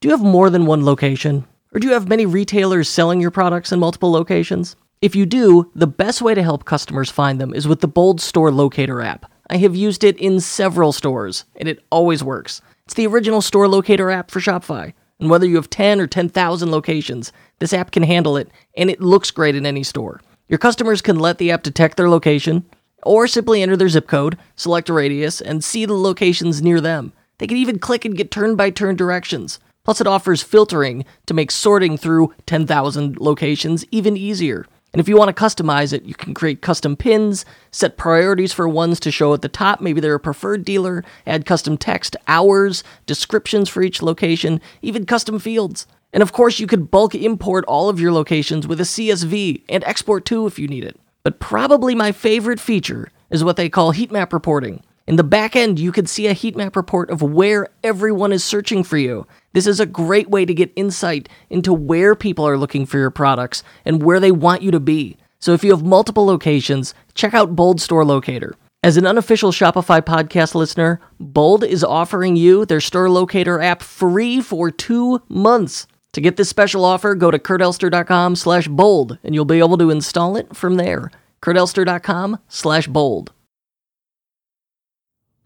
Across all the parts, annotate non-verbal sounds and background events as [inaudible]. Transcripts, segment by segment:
Do you have more than one location? Or do you have many retailers selling your products in multiple locations? If you do, the best way to help customers find them is with the Bold Store Locator app. I have used it in several stores, and it always works. It's the original store locator app for Shopify. And whether you have 10 or 10,000 locations, this app can handle it, and it looks great in any store. Your customers can let the app detect their location, or simply enter their zip code, select a radius, and see the locations near them. They can even click and get turn by turn directions. Plus, it offers filtering to make sorting through 10,000 locations even easier. And if you want to customize it, you can create custom pins, set priorities for ones to show at the top. Maybe they're a preferred dealer, add custom text, hours, descriptions for each location, even custom fields. And of course, you could bulk import all of your locations with a CSV and export too if you need it. But probably my favorite feature is what they call heat map reporting. In the back end, you can see a heat map report of where everyone is searching for you. This is a great way to get insight into where people are looking for your products and where they want you to be. So if you have multiple locations, check out Bold Store Locator. As an unofficial Shopify podcast listener, Bold is offering you their store locator app free for two months. To get this special offer, go to kurtelster.com slash bold and you'll be able to install it from there. kurtelster.com slash bold.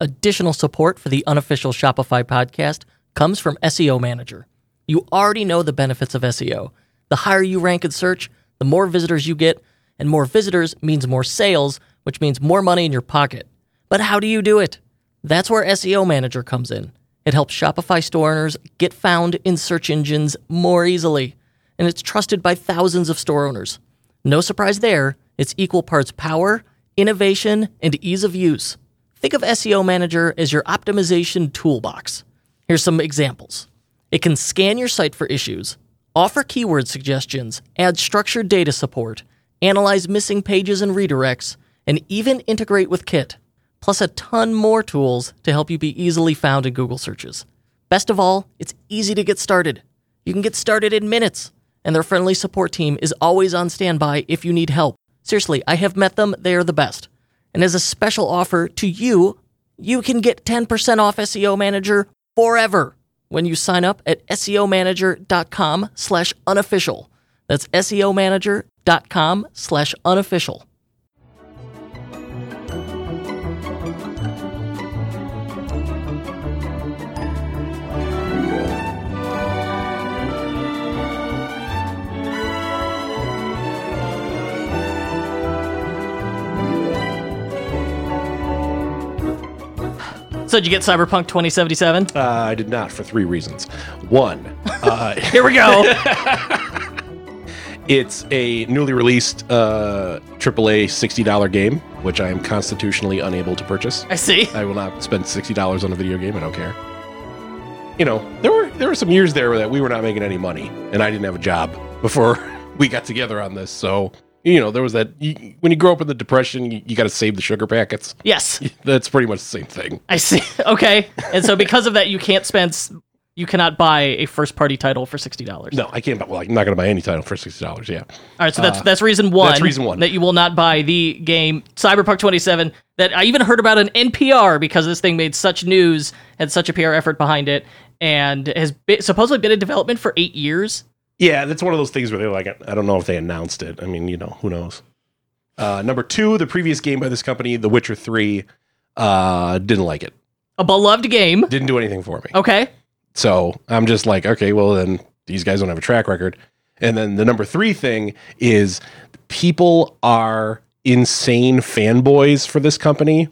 Additional support for the unofficial Shopify podcast comes from SEO Manager. You already know the benefits of SEO. The higher you rank in search, the more visitors you get, and more visitors means more sales, which means more money in your pocket. But how do you do it? That's where SEO Manager comes in. It helps Shopify store owners get found in search engines more easily, and it's trusted by thousands of store owners. No surprise there, it's equal parts power, innovation, and ease of use. Think of SEO Manager as your optimization toolbox. Here's some examples it can scan your site for issues, offer keyword suggestions, add structured data support, analyze missing pages and redirects, and even integrate with Kit, plus a ton more tools to help you be easily found in Google searches. Best of all, it's easy to get started. You can get started in minutes, and their friendly support team is always on standby if you need help. Seriously, I have met them, they are the best. And as a special offer to you, you can get 10% off SEO Manager forever when you sign up at SEOmanager.com slash unofficial. That's SEOmanager.com slash unofficial. So did you get Cyberpunk 2077? Uh, I did not for three reasons. One, uh, [laughs] Here we go. [laughs] it's a newly released uh, AAA $60 game, which I am constitutionally unable to purchase. I see. I will not spend $60 on a video game. I don't care. You know, there were there were some years there that we were not making any money, and I didn't have a job before [laughs] we got together on this. So you know, there was that you, when you grow up in the depression, you, you got to save the sugar packets. Yes, [laughs] That's pretty much the same thing. I see. [laughs] Okay, and so because of that, you can't spend, you cannot buy a first party title for sixty dollars. No, I can't. buy- Well, I'm not going to buy any title for sixty dollars. Yeah, All right, so that's that's reason one. Uh, that's reason one. that you will not buy the game Cyberpunk 27. That I even heard about an NPR because this thing made such news, had such a PR effort behind it, and has been, supposedly been in development for eight years. Yeah. That's one of those things where they're like, I don't know if they announced it. I mean, you know, who knows? Uh, number two, the previous game by this company, The Witcher Three, uh, didn't like it. A beloved game. Didn't do anything for me. Okay. So I'm just like, okay, well then these guys don't have a track record. And then the number three thing is people are insane fanboys for this company.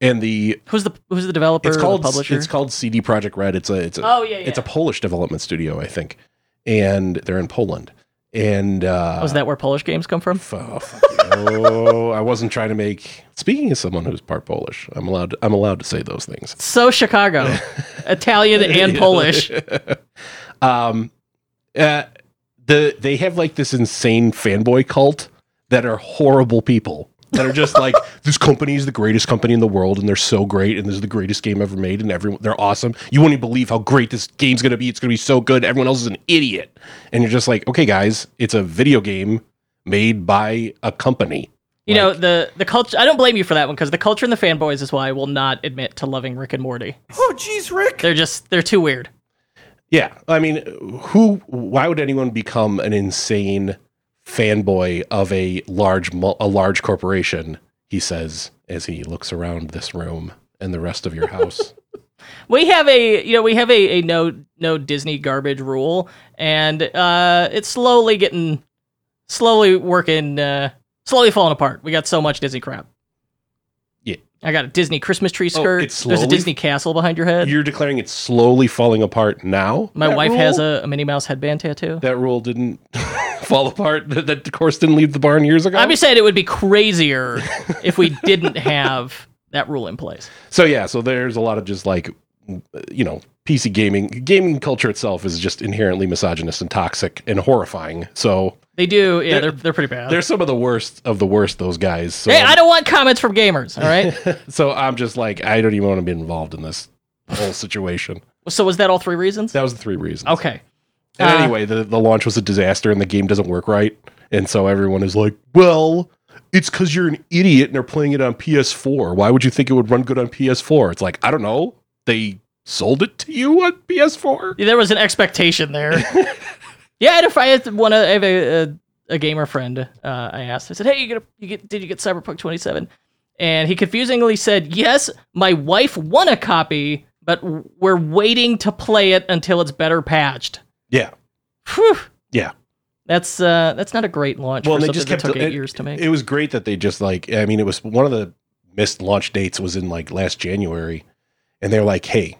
And the Who's the who's the developer? it's or called publisher. it's called CD Projekt Red. It's a it's a Oh, yeah, yeah. it's a Polish development studio, I think. And they're in Poland. And uh Was that where Polish games come from? oh, fuck you. oh, [laughs] I wasn't trying to make speaking as someone who's part Polish, I'm allowed to, I'm allowed to say those things. So Chicago, [laughs] Italian and Polish. [laughs] um uh, the they have like this insane fanboy cult that are horrible people that are just like [laughs] this company is the greatest company in the world and they're so great and this is the greatest game ever made and everyone they're awesome you won't even believe how great this game's going to be it's going to be so good everyone else is an idiot and you're just like okay guys it's a video game made by a company You know the the culture. I don't blame you for that one because the culture and the fanboys is why I will not admit to loving Rick and Morty. Oh, jeez, Rick. They're just they're too weird. Yeah, I mean, who? Why would anyone become an insane fanboy of a large a large corporation? He says as he looks around this room and the rest of your house. [laughs] We have a you know we have a, a no no Disney garbage rule, and uh, it's slowly getting slowly working uh, slowly falling apart. We got so much Disney crap. Yeah. I got a Disney Christmas tree Oh, skirt. it's There's a Disney castle behind your head. You're declaring it's slowly falling apart now. My That wife rule? has a, a Minnie Mouse headband tattoo. that rule didn't fall apart. That, that course didn't leave the barn years ago. I'm just saying it would be crazier if we didn't have that rule in place. So yeah, so there's a lot of just like you know, PC gaming gaming culture itself is just inherently misogynist and toxic and horrifying. So They do, yeah, They're- they're they're pretty bad. they're some of the worst of the worst those guys. So Hey, I don't want comments from gamers. All right. [laughs] so I'm just like I don't even want to be involved in this whole situation. so was that all three reasons? That was the three reasons. Okay. And Uh, anyway, the the launch was a disaster and the game doesn't work right. And so everyone is like, "Well, it's cuz you're an idiot and they're playing it on PS4. Why would you think it would run good on PS4?" It's like, "I don't know. They sold it to you on PS4?" There was an expectation there. [laughs] yeah, and if I had one, I have a, a, a gamer friend. Uh, I asked. I said, "Hey, you get, a, you get did you get Cyberpunk 27?" And he confusingly said, "Yes, my wife won a copy, but we're waiting to play it until it's better patched." Yeah. Whew. Yeah. That's uh, that's not a great launch Well, they just kept took eight it- years to make. It was great that they just like I mean it was one of the missed launch dates was in like last January and they're like, "Hey,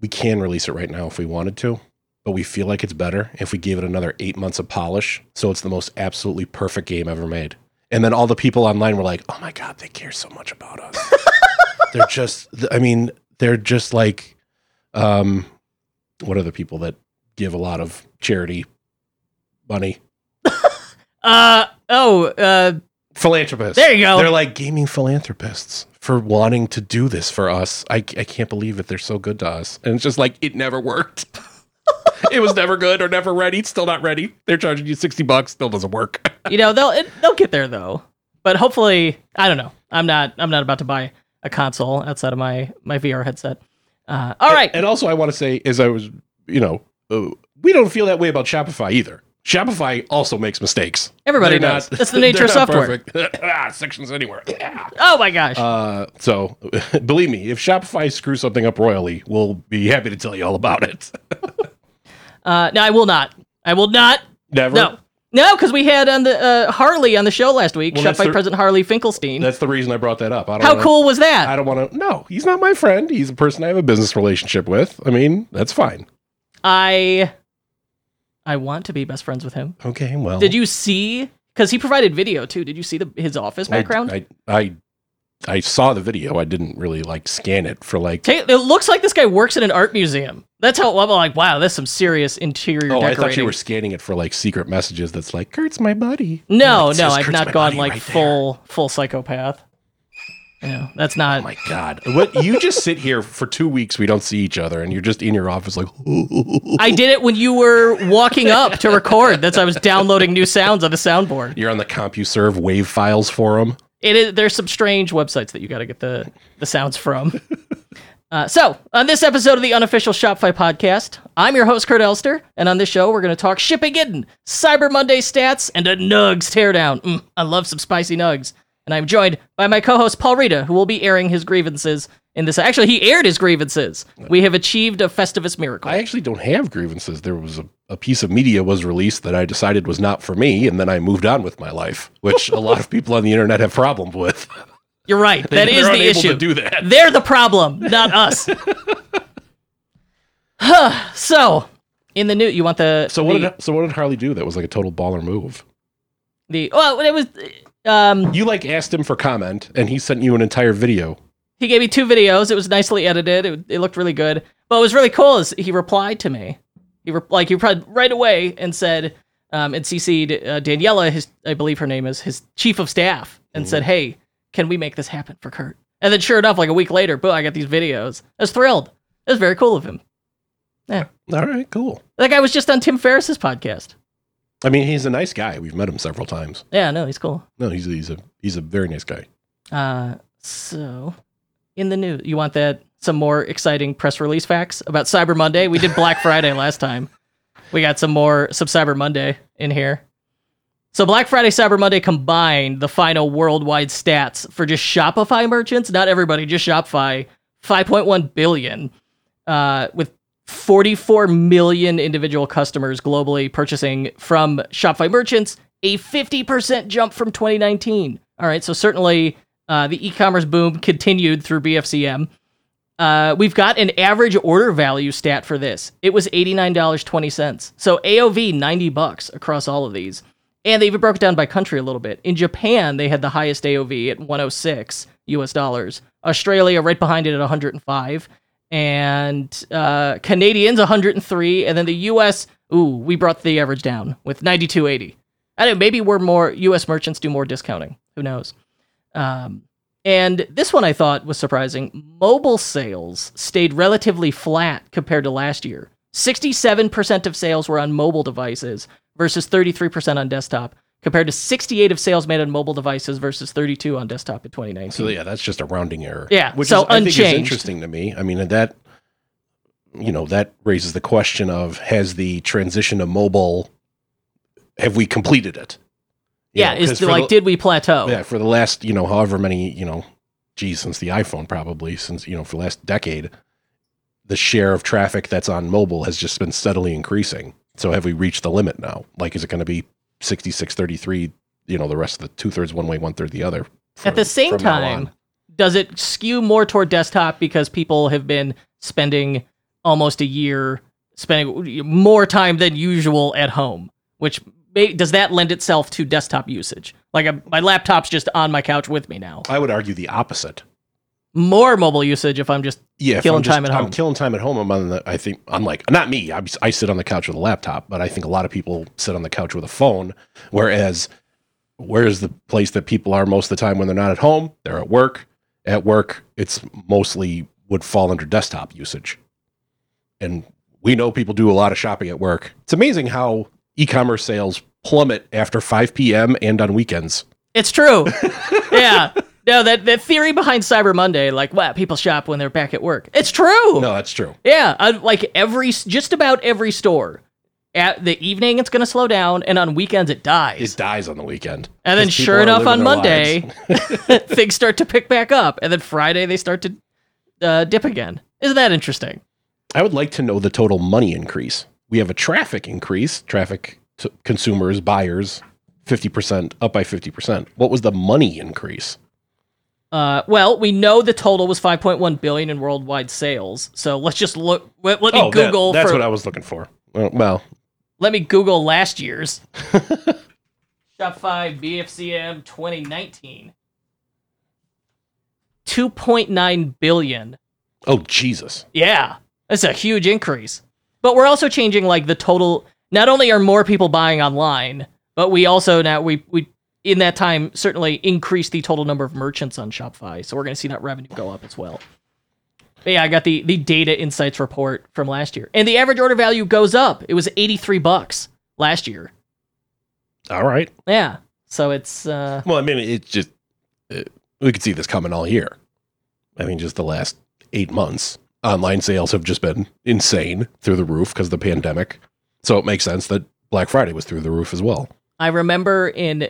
we can release it right now if we wanted to, but we feel like it's better if we give it another 8 months of polish so it's the most absolutely perfect game ever made." And then all the people online were like, "Oh my god, they care so much about us." [laughs] they're just I mean, they're just like um what are the people that give a lot of charity money? [laughs] uh oh, uh, philanthropists. There you go. They're like gaming philanthropists for wanting to do this for us. I, I can't believe it. They're so good to us. And it's just like, it never worked. [laughs] it was never good or never ready. Still not ready. They're charging you 60 bucks. Still doesn't work. you know they'll it, they'll get there though. But hopefully, I don't know. I'm not I'm not about to buy a console outside of my my VR headset. Uh, all right. And also, I want to say, as I was, you know, uh, we don't feel that way about Shopify either. Shopify also makes mistakes. Everybody They're does. That's the nature [laughs] of software. [laughs] ah, sections anywhere. Oh my gosh. Uh, so [laughs] believe me, if Shopify screws something up royally, we'll be happy to tell you all about it. Uh, no, I will not. I will not. Never. No. No, because we had on the uh, Harley on the show last week. Well, Shot by the- President Harley Finkelstein. That's the reason I brought that up. I don't How wanna- cool was that? I don't want to. No, he's not my friend. He's a person I have a business relationship with. I mean, that's fine. I I want to be best friends with him. Okay, well. Did you see? Because he provided video too. Did you see the his office background? I, I, I saw the video. I didn't really like scan it for like. It looks like this guy works in an art museum. That's how I'm like, wow, that's some serious interior Oh, I thought you were scanning it for like secret messages. That's like Kurt's my buddy. no, no, I've Kurt's not gone like right there. full full psychopath. Yeah, that's not. Oh my god! What you just sit here for two weeks? We don't see each other, and you're just in your office like. [laughs] I did it when you were walking up to record. That's I was downloading new sounds on the soundboard. You're on the CompuServe wave files forum. It is there's some strange websites that you got to get the the sounds from. [laughs] Uh, so, on this episode of the unofficial Shopify podcast, I'm your host Kurt Elster, and on this show we're going to talk shipping in, Cyber Monday stats, and a Nuggs teardown. Mm, I love some spicy Nugs, and I'm joined by my co-host Paul Reda, who will be airing his grievances in this. Actually, he aired his grievances. We have achieved a Festivus miracle. I actually don't have grievances. There was a, a piece of media was released that I decided was not for me, and then I moved on with my life, which a lot of people on the internet have problems with. You're right. [laughs] That is the issue. to do that. They're the problem, not us. [laughs] [sighs] so, in the new, you want the So what the, did so what did Harley do that was like a total baller move? the well, it was um You like asked him for comment, and he sent you an entire video. He gave me two videos. It was nicely edited. It, it looked really good. But what was really cool is he replied to me. He re- like he replied right away and said um and CC'd uh, Daniela, his I believe her name is his chief of staff, and said, "Hey, can we make this happen for Kurt?" And then sure enough, like a week later, boom, I got these videos. I was thrilled. It was very cool of him. Yeah. All right, cool. That guy was just on Tim Ferriss's podcast. I mean, he's a nice guy. We've met him several times. Yeah, no, he's cool. No, he's he's a he's a very nice guy. Uh, so in the news, you want that some more exciting press release facts about Cyber Monday. We did Black Friday last time. We got some more some Cyber Monday in here. So Black Friday, Cyber Monday combined the final worldwide stats for just Shopify merchants, not everybody, just Shopify, 5.1 billion, uh, with 44 million individual customers globally purchasing from Shopify merchants, a 50% jump from 2019. All right, so certainly uh, the e-commerce boom continued through BFCM. Uh, we've got an average order value stat for this. It was $89.20. So AOV 90 bucks across all of these. And they even broke it down by country a little bit. In Japan, they had the highest AOV at 106 US dollars. Australia right behind it at 105 and uh, Canadians 103 and then the US ooh, we brought the average down with 92.80. I don't know, maybe we're more US merchants do more discounting. Who knows? Um, and this one I thought was surprising. Mobile sales stayed relatively flat compared to last year. 67% of sales were on mobile devices versus 33% on desktop, compared to 68 of sales made on mobile devices versus 32 on desktop in 2019. So yeah, that's just a rounding error. Yeah, which so is, I think is unchanged. interesting to me. I mean, that you know that raises the question of has the transition to mobile have we completed it? Yeah, know, is for like, the- did we plateau? yeah for the last you know however many you know geez since the iphone probably since you know for the last decade the share of traffic that's on mobile has just been steadily increasing. So have we reached the limit now? Like is it going to be 66 33 you know the rest of the two-thirds one way one-third the other At the same time, does it skew more toward desktop because people have been spending almost a year spending more time than usual at home, which may, does that lend itself to desktop usage? Like a, my laptop's just on my couch with me now. i would argue the opposite More mobile usage if I'm just yeah Killing I'm just- time at i'm home. killing time at home i'm on the i think unlike not me I, I sit on the couch with a laptop but i think a lot of people sit on the couch with a phone whereas where's the place that people are most of the time when they're not at home they're at work at work it's mostly would fall under desktop usage and we know people do a lot of shopping at work it's amazing how e-commerce sales plummet after 5 p.m and on weekends It's true. [laughs] yeah. No, that, that theory behind Cyber Monday, like, wow, people shop when they're back at work. It's true. no that's true Yeah. I, like every, just about every store. At the evening, it's going to slow down, and on weekends, it dies. it dies on the weekend and then sure enough, on Monday, [laughs] [laughs] things start to pick back up, and then Friday, they start to uh, dip again. Isn't that interesting? I would like to know the total money increase. We have a traffic increase, traffic to consumers, buyers, 50% up by 50%. What was the money increase? Uh, well, we know the total was 5.1 billion in worldwide sales. So let's just look. Let, let me Oh, that- Google. that's for, what I was looking for. Well, well, Let me Google last year's [laughs] Shopify BFCM 2019. 2.9 billion. oh Jesus. Yeah, that's a huge increase. But we're also changing like the total. Not only are more people buying online, but we also now we we in that time certainly increased the total number of merchants on Shopify. So we're going to see that revenue go up as well. But yeah, I got the the data insights report from last year, and the average order value goes up. It was eighty three bucks last year. All right. Yeah, so it's uh, Well, I mean, it's just uh, we could see this coming all year. I mean, just the last 8 months, online sales have just been insane through the roof because of the pandemic. So it makes sense that Black Friday was through the roof as well. I remember in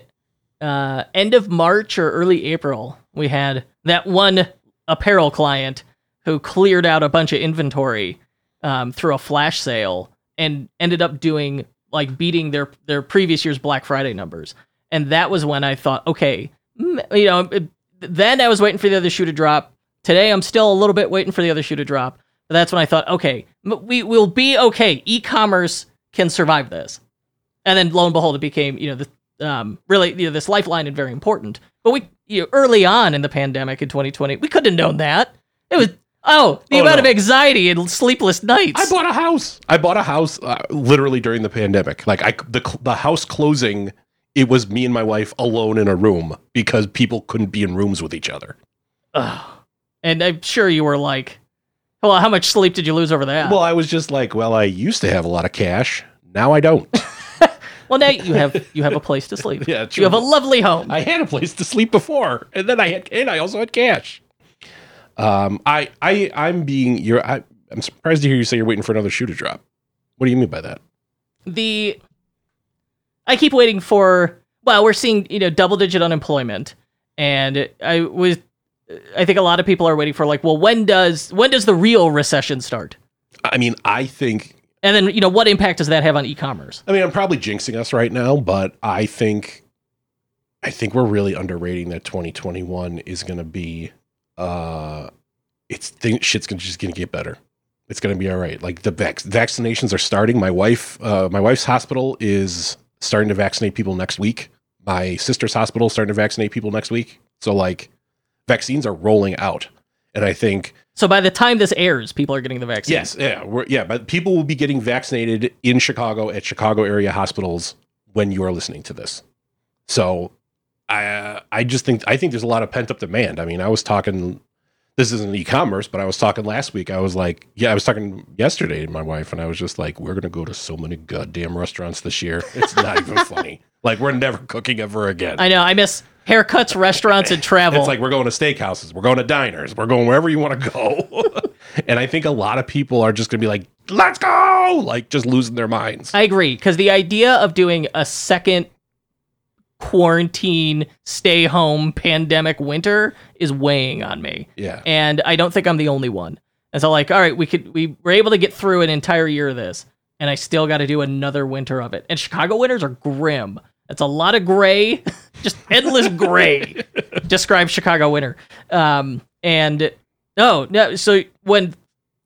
uh, end of March or early April, we had that one apparel client who cleared out a bunch of inventory um, through a flash sale and ended up doing like beating their their previous year's Black Friday numbers. And that was when I thought, okay, mm, you know, then I was waiting for the other shoe to drop. Today I'm still a little bit waiting for the other shoe to drop. But that's when I thought, okay, we will be okay. E-commerce can survive this and then lo and behold, it became you know the um, really you know this lifeline and very important. But we you know, early on in the pandemic in 2020, we couldn't have known that. It was oh the Oh, amount no. of anxiety and sleepless nights. I bought a house. I bought a house uh, literally during the pandemic. Like I, the the house closing, it was me and my wife alone in a room because people couldn't be in rooms with each other. Ugh. And I'm sure you were like, well, how much sleep did you lose over that? Well, I was just like, well, I used to have a lot of cash. Now I don't. [laughs] Well, now you have you have a place to sleep. [laughs] Yeah, true. You have a lovely home. I had a place to sleep before, and then I had, and I also had cash. Um, I, I, I'm being. You're. I, I'm surprised to hear you say you're waiting for another shoe to drop. What do you mean by that? The I keep waiting for. Well, we're seeing you know double digit unemployment, and I was. I think a lot of people are waiting for like, well, when does when does the real recession start? I mean, I think. And then you know what impact does that have on e-commerce? I mean, I'm probably jinxing us right now, but I think, I think we're really underrating that 2021 is going to be. uh It's thing, shit's gonna just gonna get better. It's gonna be all right. Like the vac- vaccinations are starting. My wife, uh, my wife's hospital is starting to vaccinate people next week. My sister's hospital is starting to vaccinate people next week. So like, vaccines are rolling out, and I think So by the time this airs, people are getting the vaccine. Yes, yeah, yeah. But people will be getting vaccinated in Chicago at Chicago area hospitals when you are listening to this. So, I uh, I just think I think there's a lot of pent up demand. I mean, I was talking. This isn't e-commerce, but I was talking last week. I was like, yeah, I was talking yesterday to my wife, and I was just like, we're gonna go to so many goddamn restaurants this year. It's not even [laughs] funny. Like we're never cooking ever again. I know. I miss haircuts, restaurants, and travel. It's like we're going to steakhouses, we're going to diners, we're going wherever you want to go. [laughs] and I think a lot of people are just going to be like, let's go, like just losing their minds. I agree because the idea of doing a second quarantine, stay home, pandemic winter is weighing on me, yeah. and I don't think I'm the only one. And so, like, all right, we could we were able to get through an entire year of this, and I still got to do another winter of it. And Chicago winters are grim. It's a lot of gray, [laughs] just endless gray. Describe Chicago winter. Um, and no, no. So when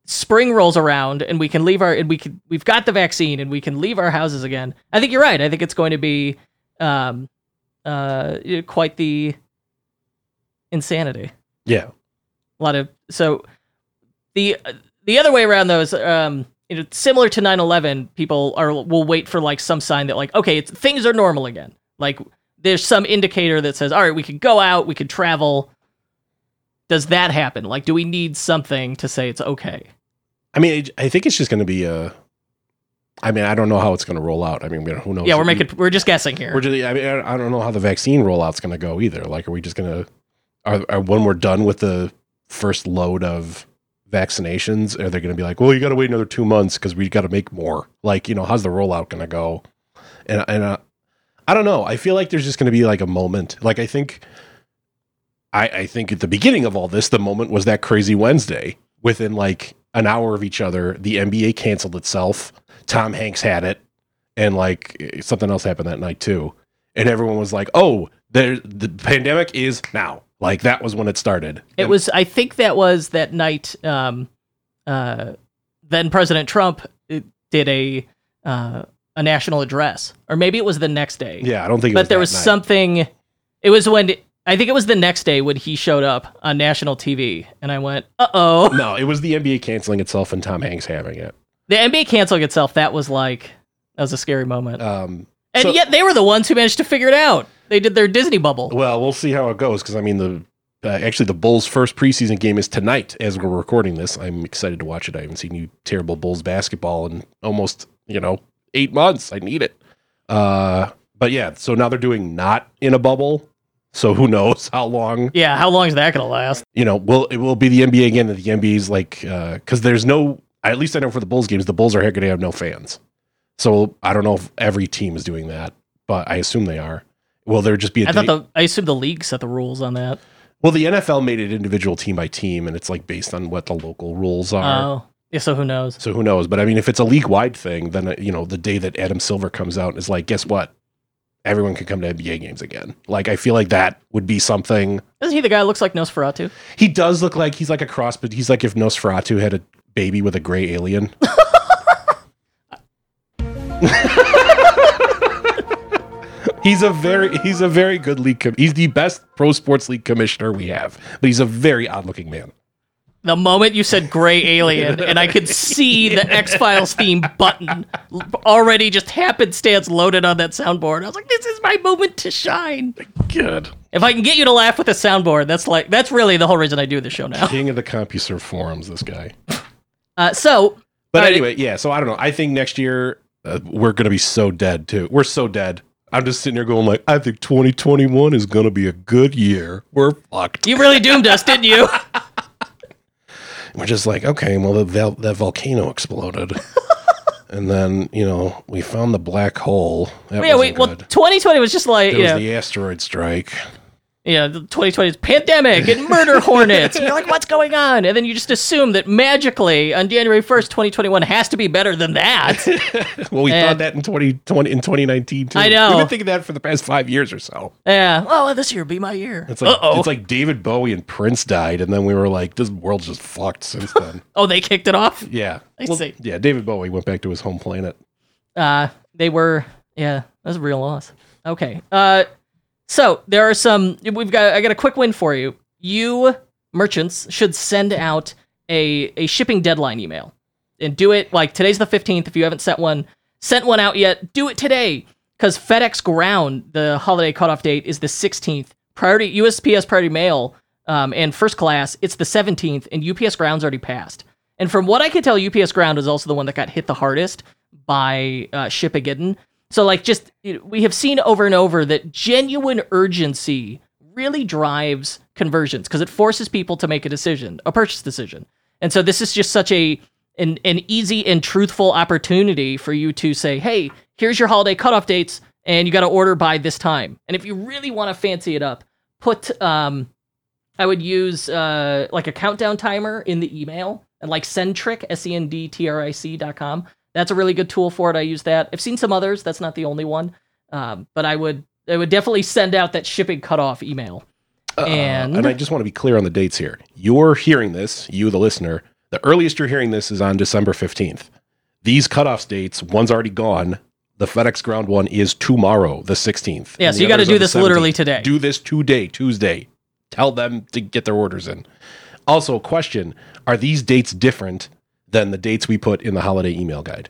spring rolls around and we can leave our and we can we've got the vaccine and we can leave our houses again. I think you're right. I think it's going to be um uh quite the insanity. Yeah. A lot of so the the other way around though is um you know, similar to 9/11, people are will wait for like some sign that like okay, it's things are normal again. Like there's some indicator that says, "All right, we could go out, we could travel." Does that happen? Like do we need something to say it's okay? I mean, I think it's just going to be a. I mean, I don't know how it's going to roll out. I mean, who knows? Yeah, we're making we're just guessing here. We're just. I mean, I don't know how the vaccine rollout's going to go either. Like, are we just going to? Are, are when we're done with the first load of vaccinations, are they going to be like, well, you got to wait another two months because we got to make more? Like, you know, how's the rollout going to go? And and uh, I don't know. I feel like there's just going to be like a moment. Like, I think. I, I think at the beginning of all this, the moment was that crazy Wednesday. Within like an hour of each other, the NBA canceled itself. Tom Hanks had it, and like something else happened that night too. And everyone was like, "Oh, there, the pandemic is now." Like that was when it started. It And- was I think that was that night um uh then President Trump uh, did a uh a national address or maybe it was the next day. yeah. I don't think. It but there that was night. something it was when I think it was the next day when he showed up on national TV and I went, "Uh-oh." [laughs] No, it was the NBA canceling itself and Tom Hanks having it. The NBA canceling itself, that was like that was a scary moment. Um, and so- yet they were the ones who managed to figure it out. They did their Disney bubble. well, we'll see how it goes because I mean the. Uh, actually, the Bulls' first preseason game is tonight as we're recording this. I'm excited to watch it. I haven't seen you terrible Bulls basketball in almost, you know, eight months. I need it. Uh, but yeah, so now they're doing not in a bubble. So who knows how long Yeah, how long is that going to last? you know, will it will be the NBA again that the NBA's like because there's no at least I know for the Bulls games the Bulls are going to have no fans, so I don't know if every team is doing that, but I assume they are. Will there just be a I thought the I assume the league set the rules on that. well the NFL made it individual team by team and it's like based on what the local rules are. Oh, yeah. So who knows? So who knows? But I mean, if it's a league wide thing, then uh, you know the day that Adam Silver comes out is like, guess what? Everyone can come to NBA games again. Like I feel like that would be something. Isn't he the guy who looks like Nosferatu? He does look like he's like a cross, but he's like if Nosferatu had a baby with a gray alien. [laughs] [laughs] he's a very he's a very good league. Com- he's the best pro sports league commissioner we have, but he's a very odd looking man. The moment you said gray [laughs] alien, and I could see the X Files theme button already just happenstance loaded on that soundboard. I was like, this is my moment to shine. Good If I can get you to laugh with a soundboard, that's like that's really the whole reason I do the show now. king of the CompuServe forums. This guy. [laughs] Uh, so, But anyway, yeah. So I don't know. I think next year uh, we're gonna be so dead too. We're so dead. I'm just sitting there going like, I think 2021 is gonna be a good year. We're fucked. you really doomed us, didn't you? [laughs] We're just like, okay, well, the, that volcano exploded. [laughs] and then, you know, we found the black hole. That yeah, wait. Well, 2020 was just like There yeah, was the asteroid strike. Yeah. the 2020 is pandemic and murder hornets. [laughs] And you're like, what's going on? And then you just assume that magically on January 1st, 2021 has to be better than that. [laughs] Well, we And- thought that in 2020, in 2019, too. I know. We've been thinking that for the past five years or so. yeah. Oh, well, this year be my year. It's like, Uh-oh. it's like David Bowie and Prince died, and then we were like, this world's just fucked since then. [laughs] oh, they kicked it off. yeah. I Well, see. Yeah, David Bowie went back to his home planet. Uh, they were, yeah, that's a real loss. Okay. Uh, so there are some. We've got. I got a quick win for you. You merchants should send out a a shipping deadline email, and do it like today's the fifteenth. If you haven't sent one, sent one out yet, do it today because FedEx Ground the holiday cutoff date is the sixteenth. Priority USPS Priority Mail um, and First Class it's the seventeenth, and UPS Ground's already passed. And from what I can tell, UPS Ground is also the one that got hit the hardest by uh, Shipageddon. So, like, just you know, we have seen over and over that genuine urgency really drives conversions because it forces people to make a decision, a purchase decision. And so, this is just such a an, an easy and truthful opportunity for you to say, "Hey, here's your holiday cutoff dates, and you got to order by this time." And if you really want to fancy it up, put um, I would use uh, like a countdown timer in the email and like Sendtric, S E N D T R I C dot com. That's a really good tool for it. I use that. I've seen some others. That's not the only one. Um, but I would I would definitely send out that shipping cutoff email. and Uh, and I just want to be clear on the dates here. You're hearing this, you, the listener. The earliest you're hearing this is on December 15th. These cutoff dates, one's already gone. The FedEx ground one is tomorrow, the 16th. Yeah, so you gotta do are the this literally today. Do this today, Tuesday. Tell them to get their orders in. Also, question Are these dates different than the dates we put in the holiday email guide?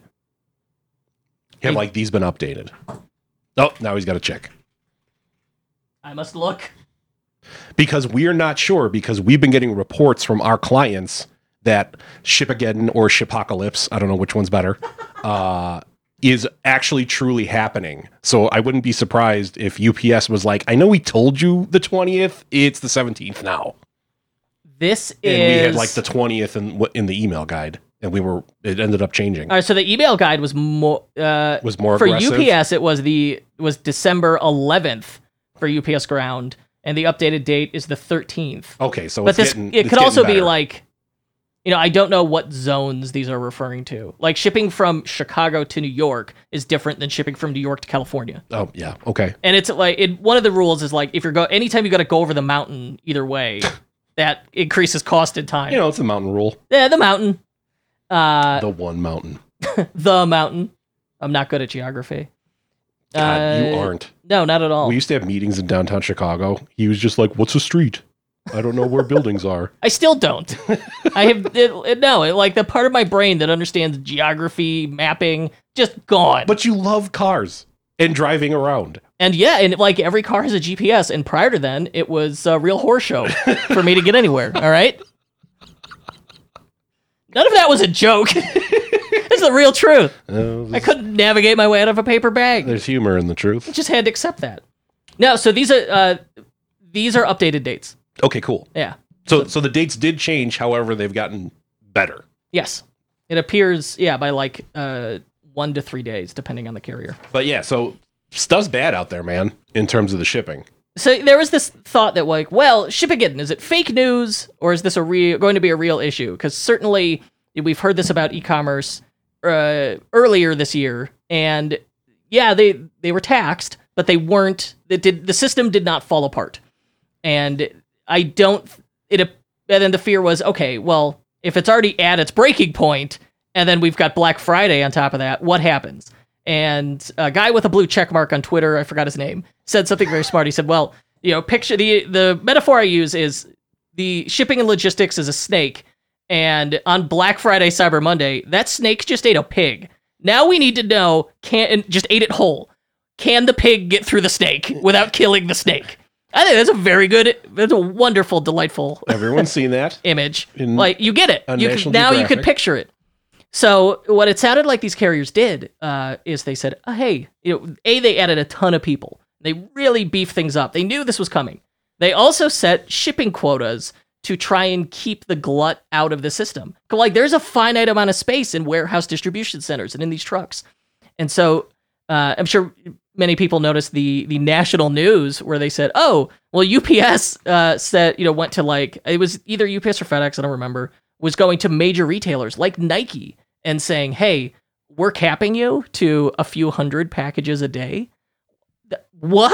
Have Hey. like these been updated? Oh, now he's got to check. I must look. because we're not sure because we've been getting reports from our clients that Shipageddon or Shipocalypse, I don't know which one's better, [laughs] uh, is actually truly happening. So I wouldn't be surprised if UPS was like, I know we told you the 20th, it's the 17th now. This And is we had like the 20th in, in the email guide and we were, it ended up changing. All right, so the email guide was more uh, Was more for aggressive? UPS. It was the was December 11th for UPS Ground, and the updated date is the 13th. Okay, so but it's this getting, it could also getting be like you know i don't know what zones these are referring to like shipping from chicago to new york is different than shipping from new york to california oh, yeah, okay. and it's like it, one of the rules is like if you're go anytime you got to go over the mountain either way that increases cost and time You know, it's a mountain rule. yeah the mountain uh The one mountain. [laughs] the mountain i'm not good at geography God, you Uh, aren't. no not at all We used to have meetings in downtown Chicago. He was just like, "What's a street? I don't know where buildings are." [laughs] I still don't. I have [laughs] it, it- no, it, like the part of my brain that understands geography, mapping, just gone. But you love cars and driving around. and yeah, and like every car has a GPS. And prior to then, it was a real horse show for me to get anywhere. All right. None of that was a joke. [laughs] it's the real truth. Uh, I couldn't navigate my way out of a paper bag. there's humor in the truth. I Just had to accept that. No, so these are uh, these are updated dates. Okay, cool. Yeah. So, so the dates did change. However, they've gotten better. Yes. It appears, yeah, by like uh, one to three days, depending on the carrier. But yeah, so stuff's bad out there, man. In terms of the shipping. So there was this thought that like, well, Shipageddon, is it fake news or is this a real going to be a real issue? Because certainly we've heard this about e-commerce uh, earlier this year, and yeah, they they were taxed, but they weren't. It did the system did not fall apart, and I don't. It and then the fear was okay. Well, if it's already at its breaking point, and then we've got Black Friday on top of that, what happens? And a guy with a blue check mark on Twitter, I forgot his name, said something very smart. He said, "Well, you know, picture the the metaphor I use is the shipping and logistics is a snake, and on Black Friday, Cyber Monday, that snake just ate a pig. Now we need to know can and just ate it whole. Can the pig get through the snake without killing the snake? I think that's a very good, that's a wonderful, delightful Everyone's seen that. image. In- like you get it. You now you can picture it. So what it sounded like these carriers did uh, is they said, oh, "Hey, you know, a they added a ton of people. They really beefed things up. They knew this was coming. They also set shipping quotas to try and keep the glut out of the system. Like there's a finite amount of space in warehouse distribution centers and in these trucks. And so uh, I'm sure many people noticed the the national news where they said, "Oh, well, UPS uh, said you know went to like it was either UPS or FedEx, I don't remember, was going to major retailers like Nike and saying, "Hey, we're capping you to a few hundred packages a day." What?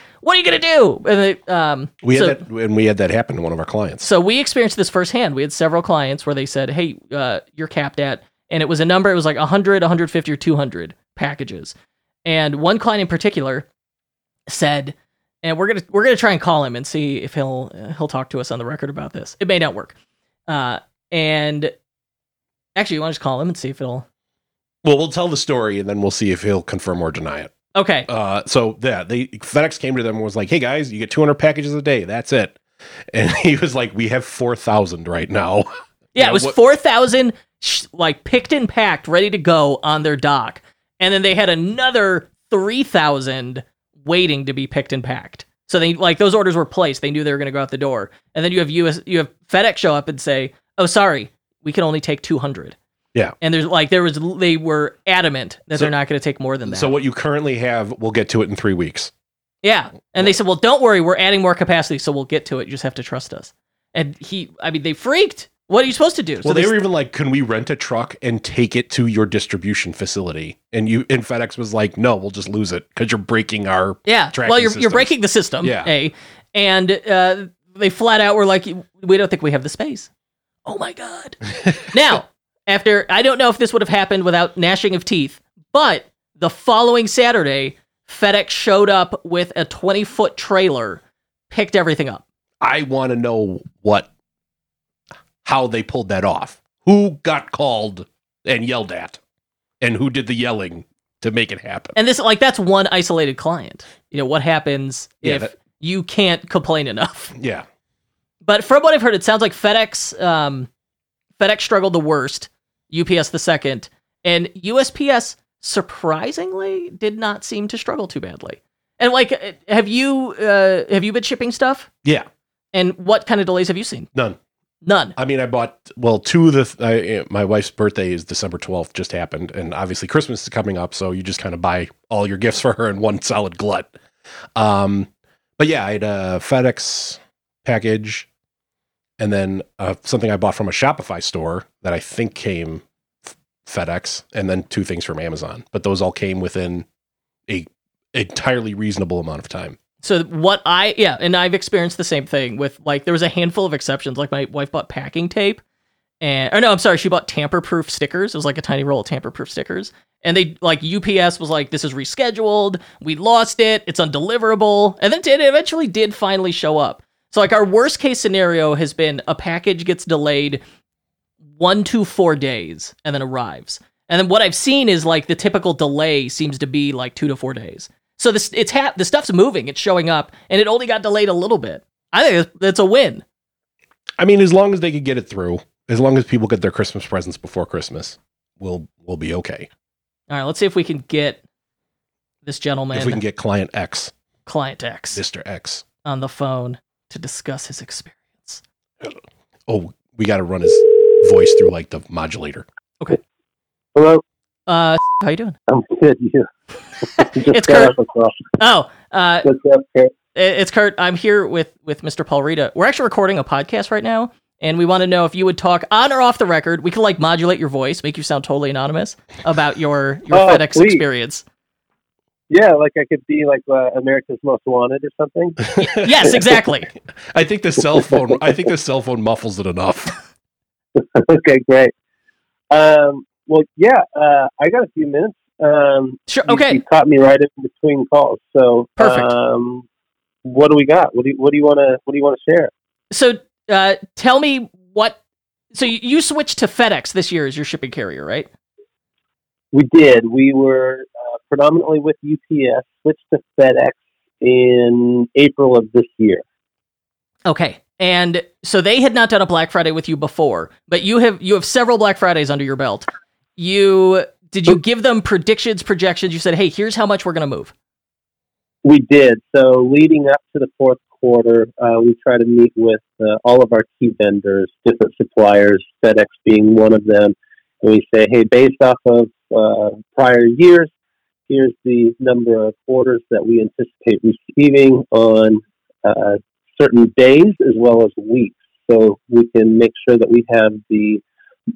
[laughs] what are you gonna do? And they, um, We so- had that, and we had that happen to one of our clients. so we experienced this firsthand. We had several clients where they said, "Hey, uh, you're capped at," and it was a number. It was like 100, 150, or 200 packages. And one client in particular said, "And we're gonna we're gonna try and call him and see if he'll he'll talk to us on the record about this. It may not work." Uh, and actually, you want to just call him and see if it'll. Well, we'll tell the story, and then we'll see if he'll confirm or deny it. Okay. Uh, so yeah, they FedEx came to them and was like, "Hey guys, you get 200 packages a day. That's it." And [laughs] he was like, "We have 4,000 right now." [laughs] Yeah, it was what- four thousand sh- like picked and packed, ready to go on their dock, and then they had another three thousand waiting to be picked and packed. So they like those orders were placed. They knew they were going to go out the door, and then you have US, you have FedEx show up and say, "Oh, sorry, we can only take two hundred. Yeah. and there's like there was they were adamant that So- they're not going to take more than that. So what you currently have, we'll get to it in three weeks. Yeah. And they said, well, don't worry, we're adding more capacity, so we'll get to it. You just have to trust us. And he, I mean, they freaked. What are you supposed to do? Well, they, were even like, "Can we rent a truck and take it to your distribution facility?" And you, and FedEx was like, "No, we'll just lose it because you're breaking our." yeah. Well, you're, you're breaking the system. Yeah. A. And uh, they flat out were like, we don't think we have the space. Oh my God. [laughs] now, after, I don't know if this would have happened without gnashing of teeth, but the following Saturday, FedEx showed up with a 20 foot trailer, picked everything up. I want to know what, how they pulled that off. Who got called and yelled at, and who did the yelling to make it happen? And this, like, that's one isolated client. You know, what happens Yeah, if that- you can't complain enough? Yeah, But from what I've heard, it sounds like FedEx, um, FedEx struggled the worst, UPS the second, and USPS surprisingly did not seem to struggle too badly. And like, uh, have you uh, have you been shipping stuff? yeah, And what kind of delays have you seen? none. None. I mean, I bought well two of the. I, my wife's birthday is December twelfth, just happened, and obviously Christmas is coming up, so you just kind of buy all your gifts [laughs] for her in one solid glut. Um, but yeah, I had a FedEx package, and then uh, something I bought from a Shopify store that I think came f- FedEx, and then two things from Amazon. But those all came within a entirely reasonable amount of time. So what I yeah, and I've experienced the same thing with like there was a handful of exceptions. Like my wife bought packing tape, and or no, I'm sorry, she bought tamper-proof stickers. It was like a tiny roll of tamper-proof stickers, and they like UPS was like, "This is rescheduled. We lost it. It's undeliverable." And then it eventually did finally show up. So like our worst case scenario has been a package gets delayed one to four days and then arrives. And then what I've seen is like the typical delay seems to be like two to four days. So this it's ha- the stuff's moving, it's showing up, and it only got delayed a little bit. I think it's, it's a win. I mean, as long as they could get it through, as long as people get their Christmas presents before Christmas, we'll we'll be okay. All right, let's see if we can get this gentleman, if we can get client X, client X, Mister X. on the phone to discuss his experience. Oh, we got to run his voice through like the modulator. Okay. Hello, Uh, how you doing? I'm good. You? [laughs] Just It's Kurt. off the call. Oh, uh, What's up, Kurt? it's Kurt. I'm here with with Mr. Paul Reda. We're actually recording a podcast right now, and we want to know if you would talk on or off the record. We can like modulate your voice, make you sound totally anonymous about your your Oh, FedEx please. experience. Yeah, like I could be like uh, America's Most Wanted or something. [laughs] Yes, exactly. [laughs] I think the cell phone. I think the cell phone muffles it enough. [laughs] okay, great. Um, well, yeah, uh, I got a few minutes. Um, Sure. you- Okay. you, caught me right in between calls. So, Perfect. Um, what do we got? What do you, what do you want to what do you want to share? So, uh, tell me what. So you, you switched to FedEx this year as your shipping carrier, right? We did. We were predominantly with UPS, switched to FedEx in April of this year. Okay. And so they had not done a Black Friday with you before, but you have you have several Black Fridays under your belt. You did you give them predictions, projections? You said, "Hey, here's how much we're going to move." We did. So leading up to the fourth quarter, uh, we try to meet with uh, all of our key vendors, different suppliers, FedEx being one of them. And we say, hey, based off of uh, prior years, here's the number of orders that we anticipate receiving on uh, certain days as well as weeks. So we can make sure that we have the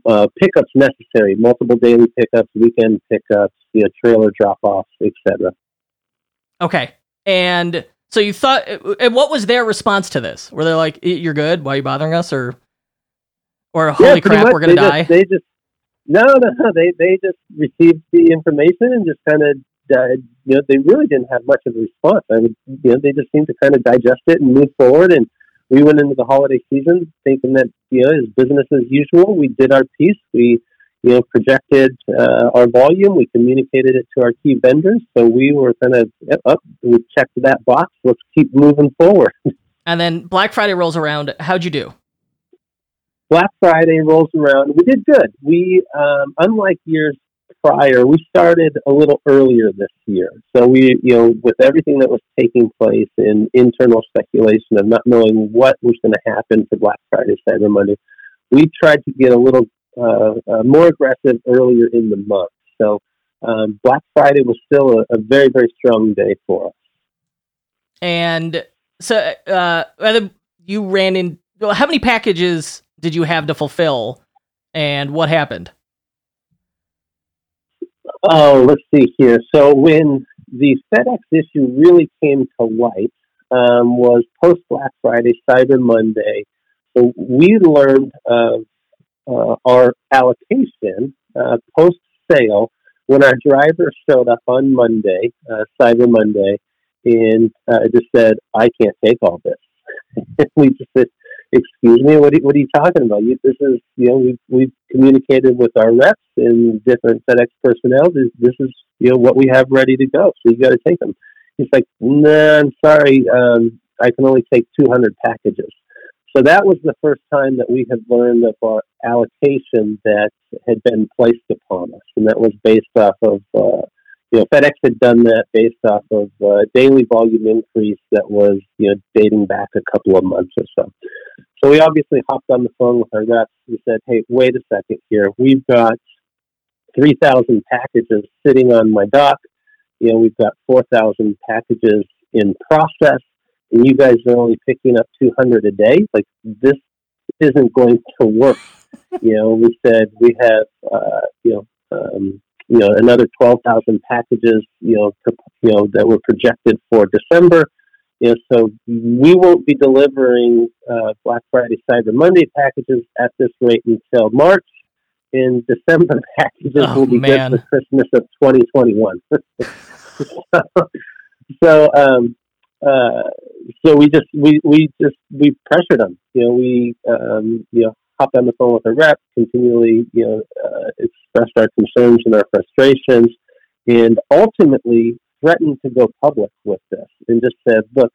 uh, pickups necessary, multiple daily pickups, weekend pickups, you know, trailer drop-offs, etc. Okay. And so you thought, and what was their response to this? Were they like, "You're good? Why are you bothering us?" Or, or holy yeah, crap, much. we're gonna they die? Just, they just no, no, they they just received the information and just kind of, you know, they really didn't have much of a response. I would, you know, they just seemed to kind of digest it and move forward. And we went into the holiday season thinking that, you know, as business as usual. We did our piece. We you know, projected uh, our volume. We communicated it to our key vendors. So we were kind of up. We checked that box. Let's keep moving forward. [laughs] And then Black Friday rolls around. How'd you do? Black Friday rolls around. We did good. We, um, unlike years prior, we started a little earlier this year. So we, you know, with everything that was taking place in internal speculation of not knowing what was going to happen for Black Friday, Cyber Monday, we tried to get a little uh, uh, more aggressive earlier in the month. So um, Black Friday was still a, a, very, very strong day for us. And so uh, you ran in, how many packages did you have to fulfill and what happened? Oh, let's see here. So when the FedEx issue really came to light um, was post Black Friday, Cyber Monday. So we learned of uh, our allocation uh, post sale when our driver showed up on Monday, uh, Cyber Monday, and uh, just said, "I can't take all this." [laughs] we just said, "Excuse me, what are, what are you talking about? You, this is you know we've we've communicated with our reps and different FedEx personnel. This, this is you know what we have ready to go. So you got to take them." He's like, "Nah, I'm sorry. Um, I can only take 200 packages." So that was the first time that we had learned of our allocation that had been placed upon us, and that was based off of, uh, you know, FedEx had done that based off of uh, daily volume increase that was, you know, dating back a couple of months or so. So we obviously hopped on the phone with our reps. We said, "Hey, wait a second here. We've got 3,000 packages sitting on my dock. You know, we've got 4,000 packages in process." and you guys are only picking up 200 a day, like this isn't going to work. [laughs] you know, we said we have, uh, you know, um, you know, another 12,000 packages, you know, to, you know, that were projected for December. You know, so we won't be delivering uh, Black Friday, Cyber Monday packages at this rate until March. In December, [laughs] packages oh, will be man. good for Christmas of 2021. [laughs] so, so um, uh, so we just we, we just we pressured them. You know, we um, you know hopped on the phone with a rep, continually you know uh, expressed our concerns and our frustrations, and ultimately threatened to go public with this and just said, look.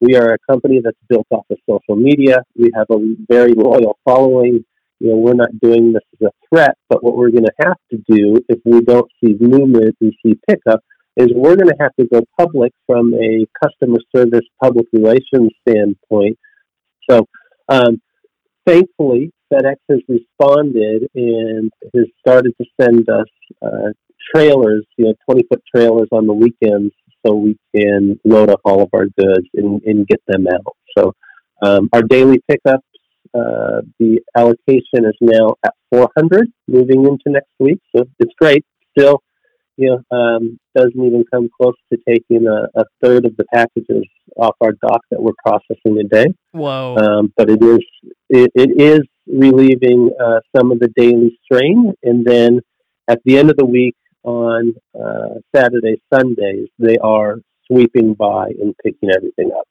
We are a company that's built off of social media. We have a very loyal following. You know, we're not doing this as a threat, but what we're going to have to do if we don't see movement and see pickup is we're going to have to go public from a customer service public relations standpoint. So, um, thankfully, FedEx has responded and has started to send us uh, trailers, you know, 20 foot trailers on the weekends so we can load up all of our goods and, and get them out. So, um, our daily pickups, uh, the allocation is now at 400 moving into next week. So, it's great. Still, you know, um, doesn't even come close to taking a, a, third of the packages off our dock that we're processing a day. Whoa! Um, but it is it, it is relieving uh, some of the daily strain, and then at the end of the week on uh, Saturdays, Sundays, they are sweeping by and picking everything up.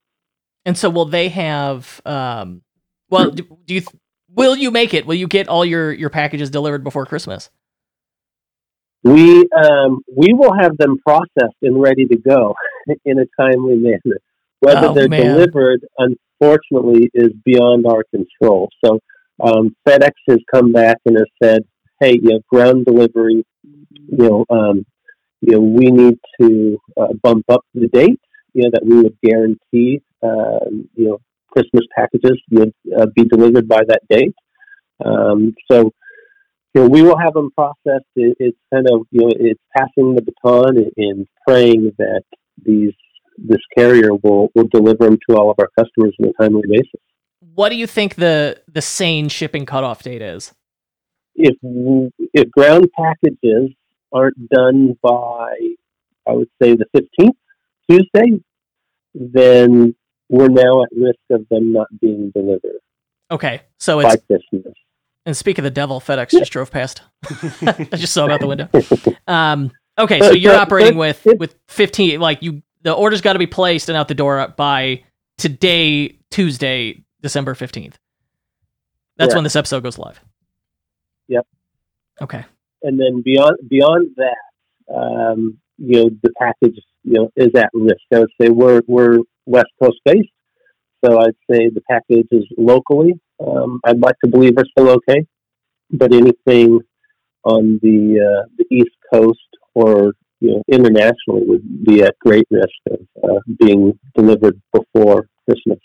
And so, will they have? Um, well, do, do you? Will you make it? Will you get all your your packages delivered before Christmas? we um, we will have them processed and ready to go [laughs] in a timely manner. Whether oh, they're man. delivered, unfortunately, is beyond our control. So um, FedEx has come back and has said, "Hey, you know, ground delivery, you know, um, you know, we need to uh, bump up the date, you know, that we would guarantee um, you know Christmas packages would uh, be delivered by that date. Um, so you know, we will have them processed. It, it's kind of you know it's passing the baton and, and praying that these this carrier will will deliver them to all of our customers on a timely basis. What do you think the the sane shipping cutoff date is? If if ground packages aren't done by, I would say the fifteenth Tuesday, then we're now at risk of them not being delivered. Okay, so it's and speak of the devil, FedEx just drove past. [laughs] I just saw him out the window. [laughs] Um, okay, so you're [laughs] operating with with 15. Like you, the order's got to be placed and out the door by today, Tuesday, December 15th. That's Correct. when this episode goes live. Yep. Okay. And then beyond beyond that, um, you know, the package you know is at risk. I would say we're we're West Coast based, so I'd say the package is locally. Um, I'd like to believe we're still okay, but anything on the uh, the East Coast or you know internationally would be at great risk of uh, being delivered before Christmas.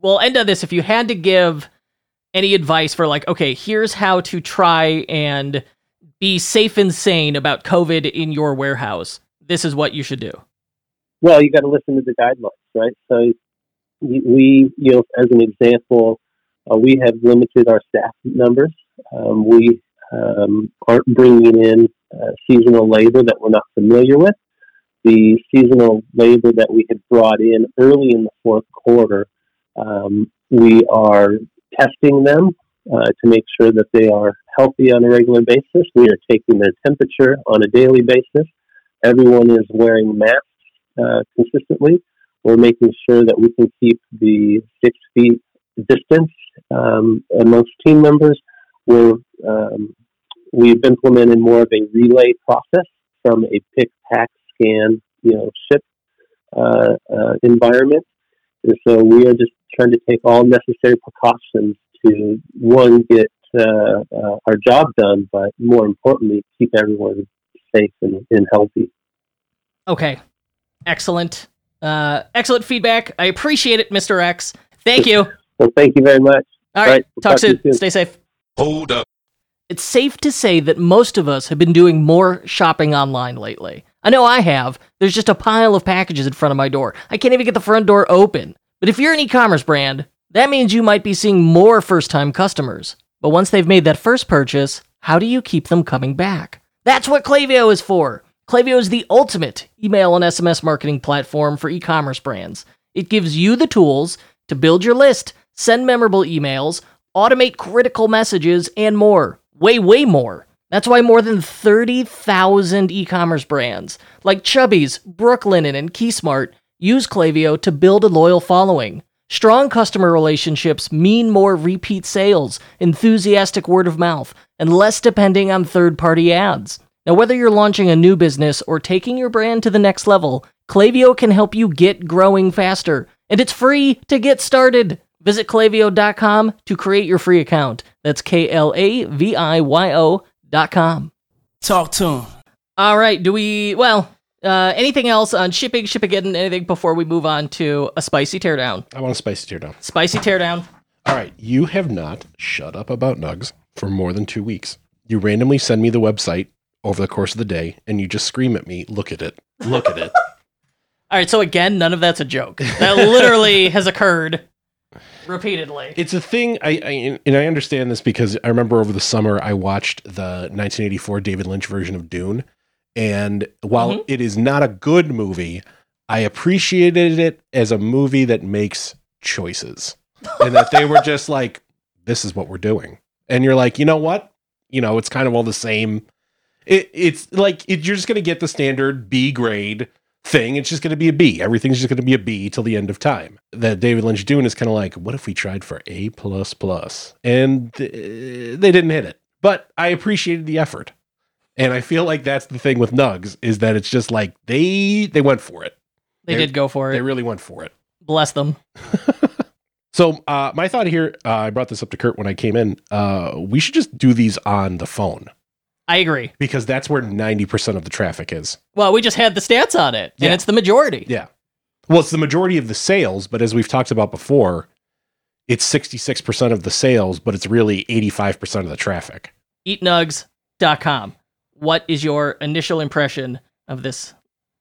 Well, end of this. If you had to give any advice for like, okay, here's how to try and be safe and sane about COVID in your warehouse. This is what you should do. Well, you got to listen to the guidelines, right? So we, you know, as an example, uh, we have limited our staff numbers. Um, we um, aren't bringing in uh, seasonal labor that we're not familiar with. The seasonal labor that we had brought in early in the fourth quarter, um, we are testing them uh, to make sure that they are healthy on a regular basis. We are taking their temperature on a daily basis. Everyone is wearing masks uh, consistently. We're making sure that we can keep the six feet distance um, amongst team members. We're um, we've implemented more of a relay process from a pick, pack, scan, you know, ship uh, uh, environment. And so we are just trying to take all necessary precautions to one get uh, uh, our job done, but more importantly, keep everyone safe and, and healthy. Okay. Excellent. Uh, excellent feedback. I appreciate it, Mr. X. Thank you. Well, thank you very much. All All right. right, we'll talk, talk soon. soon. Stay safe. Hold up. It's safe to say that most of us have been doing more shopping online lately. I know I have. There's just a pile of packages in front of my door. I can't even get the front door open. But if you're an e commerce brand, that means you might be seeing more first time customers. But once they've made that first purchase, how do you keep them coming back? That's what Klaviyo is for. Klaviyo is the ultimate email and SMS marketing platform for e commerce brands. It gives you the tools to build your list, send memorable emails, automate critical messages, and more. Way, way more. That's why more than 30,000 e commerce brands like Chubbies, Brooklinen, and Keysmart use Klaviyo to build a loyal following. Strong customer relationships mean more repeat sales, enthusiastic word of mouth, and less depending on third party ads. Now, whether you're launching a new business or taking your brand to the next level, Klaviyo can help you get growing faster. And it's free to get started. Visit Klaviyo.com to create your free account. That's K L A V I Y O.com. Talk to him. All right. Do we, well, uh, anything else on shipping, Shipageddon anything before we move on to a spicy teardown? I want a spicy teardown. Spicy teardown. All right, you have not shut up about Nuggs for more than two weeks. You randomly send me the website over the course of the day, and you just scream at me, "Look at it! Look at it!" [laughs] All right. So, again, none of that's a joke. That literally [laughs] has occurred repeatedly. It's a thing. I, I and I understand this because I remember over the summer I watched the 1984 David Lynch version of Dune, and while Mhm. it is not a good movie, I appreciated it as a movie that makes choices, [laughs] and that they were just like, "This is what we're doing," and you're like, you know what? You know, it's kind of all the same. It, it's like it, you're just going to get the standard B grade thing. It's just going to be a B. Everything's just going to be a B till the end of time. That David Lynch doing is kind of like, what if we tried for A plus plus? And th- they didn't hit it. But I appreciated the effort, and I feel like that's the thing with Nuggs is that it's just like they they went for it. They They're- did go for it. They really went for it. Bless them. [laughs] So uh, my thought here, uh, I brought this up to Kurt when I came in. Uh, we should just do these on the phone I agree. because that's where ninety percent of the traffic is. Well, we just had the stats on it, Yeah. and it's the majority. Yeah. Well, it's the majority of the sales, but as we've talked about before, it's 66% of the sales, but it's really 85% of the traffic. Eatnuggs.com. What is your initial impression of this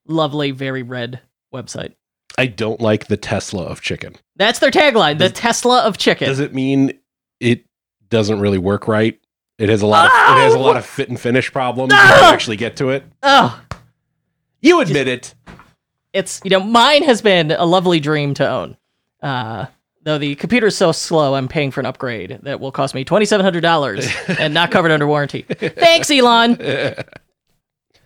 lovely, very red website? I don't like the Tesla of chicken. That's their tagline, the Tesla of chicken. Does it mean it doesn't really work right? It has a lot of it has a lot of fit and finish problems you actually get to it. oh, You admit it. it's you know mine has been a lovely dream to own uh though the computer is so slow i'm paying for an upgrade that will cost me $2700 [laughs] and not covered under warranty. Thanks elon.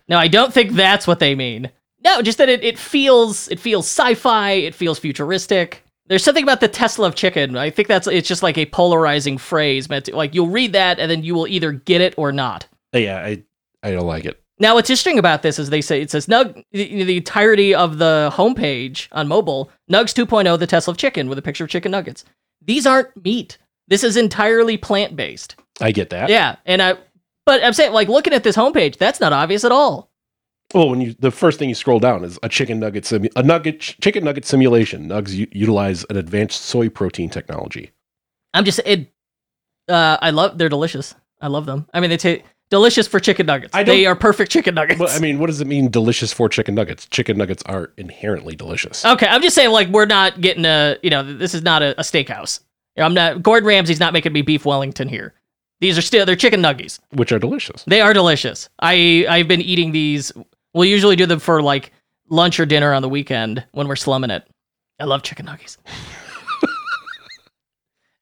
No i don't think that's what they mean. No just that it, it feels it feels sci-fi it feels futuristic. There's something about the tesla of chicken. I think that's it's just like a polarizing phrase meant to, like you'll read that and then you will either get it or not. Yeah, I I don't like it. Now, what's interesting about this is they say it says Nug the, the entirety of the homepage on mobile Nuggs 2.0 the Tesla of chicken with a picture of chicken nuggets. These aren't meat. This is entirely plant based. I get that. Yeah, and I but I'm saying like looking at this homepage, that's not obvious at all. Well, when you the first thing you scroll down is a chicken nugget simu- a nugget ch- chicken nugget simulation. Nuggs u- utilize an advanced soy protein technology. I'm just it. Uh, I love they're delicious. I love them. I mean, they take delicious for chicken nuggets. I They are perfect chicken nuggets. But I mean, what does it mean delicious for chicken nuggets? Chicken nuggets are inherently delicious. Okay, I'm just saying, like, we're not getting a, you know, this is not a, a steakhouse. I'm not, Gordon Ramsay's not making me beef Wellington here. These are still, they're chicken nuggies. which are delicious. They are delicious. I, I've been eating these. We'll usually do them for like lunch or dinner on the weekend when we're slumming it. I love chicken nuggies. [laughs]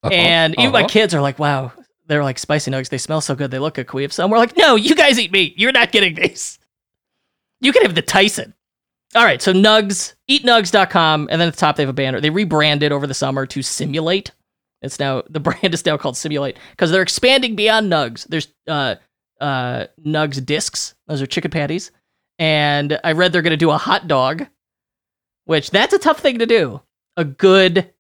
Uh-huh, And even my uh-huh. kids are like, wow, they're like spicy nuggets. They smell so good. They look we have some? We're like, no, you guys eat meat. You're not getting these. You can have the Tyson. All right, so Nuggs, eatnuggs.com, and then at the top they have a banner. They rebranded over the summer to Simulate. It's now the [laughs] brand is now called Simulate because they're expanding beyond Nuggs. There's uh uh Nuggs discs. Those are chicken patties. And I read they're going to do a hot dog, which that's a tough thing to do. A good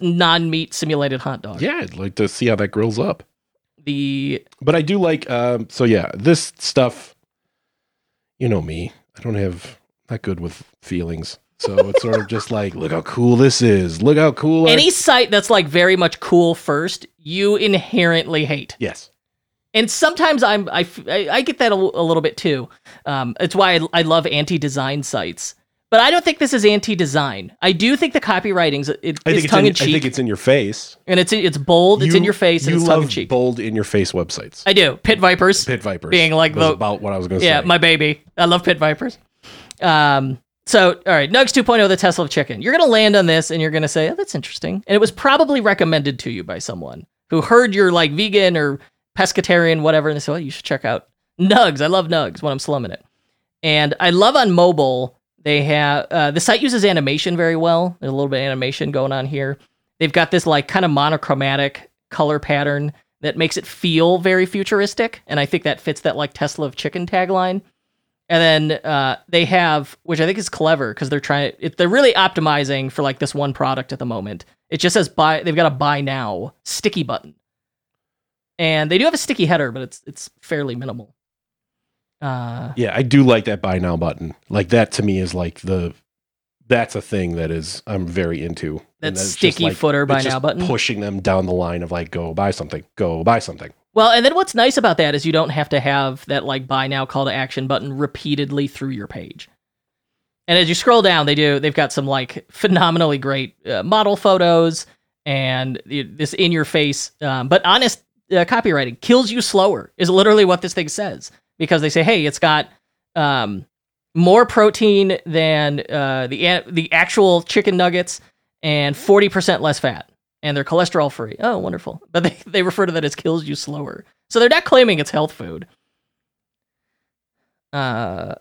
non-meat simulated hot dog. Yeah, I'd like to see how that grills up. The But I do like um so yeah, this stuff you know me. I don't have not good with feelings. So it's sort of just [laughs] like, look how cool this is. Look how cool any site that's like very much cool first, you inherently hate. Yes. and sometimes I'm I, I- get that a little bit too. Um, it's why I, I love anti-design sites, but I don't think this is anti-design. I do think the copywriting's it, I think it's it's tongue in, in I cheek, think it's in your face. and it's it's bold, it's in your face, and you it's tongue-in-cheek. bold in your face websites. I do. Pit vipers, Pit Vipers being like the- about what I was going to yeah, say. Yeah, my baby. I love pit vipers. Um, so all right, Nuggs 2.0, the Tesla of chicken. You're gonna land on this, and you're gonna say, "Oh, that's interesting," and it was probably recommended to you by someone who heard you're like vegan or pescatarian, whatever, and they said, "Well, you should check out Nuggs. I love Nuggs when I'm slumming it." And I love on mobile. They have uh, the site uses animation very well. There's a little bit of animation going on here. They've got this like kind of monochromatic color pattern that makes it feel very futuristic, and I think that fits that like Tesla of chicken tagline. And then uh, they have, which I think is clever because they're trying. It, they're really optimizing for like this one product at the moment. It just says buy. They've got a buy now sticky button, and they do have a sticky header, but it's it's fairly minimal. Uh, yeah, I do like that buy now button. Like that to me is like the that's a thing that is I'm very into. that sticky like- footer buy now button. pushing them down the line of like go buy something, go buy something. Well, and then what's nice about that is you don't have to have that like buy now call to action button repeatedly through your page. And as you scroll down, they do they've got some like phenomenally great uh, model photos and this in your face, um, but honest uh, copywriting kills you slower is literally what this thing says because they say, hey, it's got um, more protein than uh, the the actual chicken nuggets and forty percent less fat and they're cholesterol free. Oh, wonderful. [laughs] But they, they refer to that as kills you slower. So they're not claiming it's health food. Uh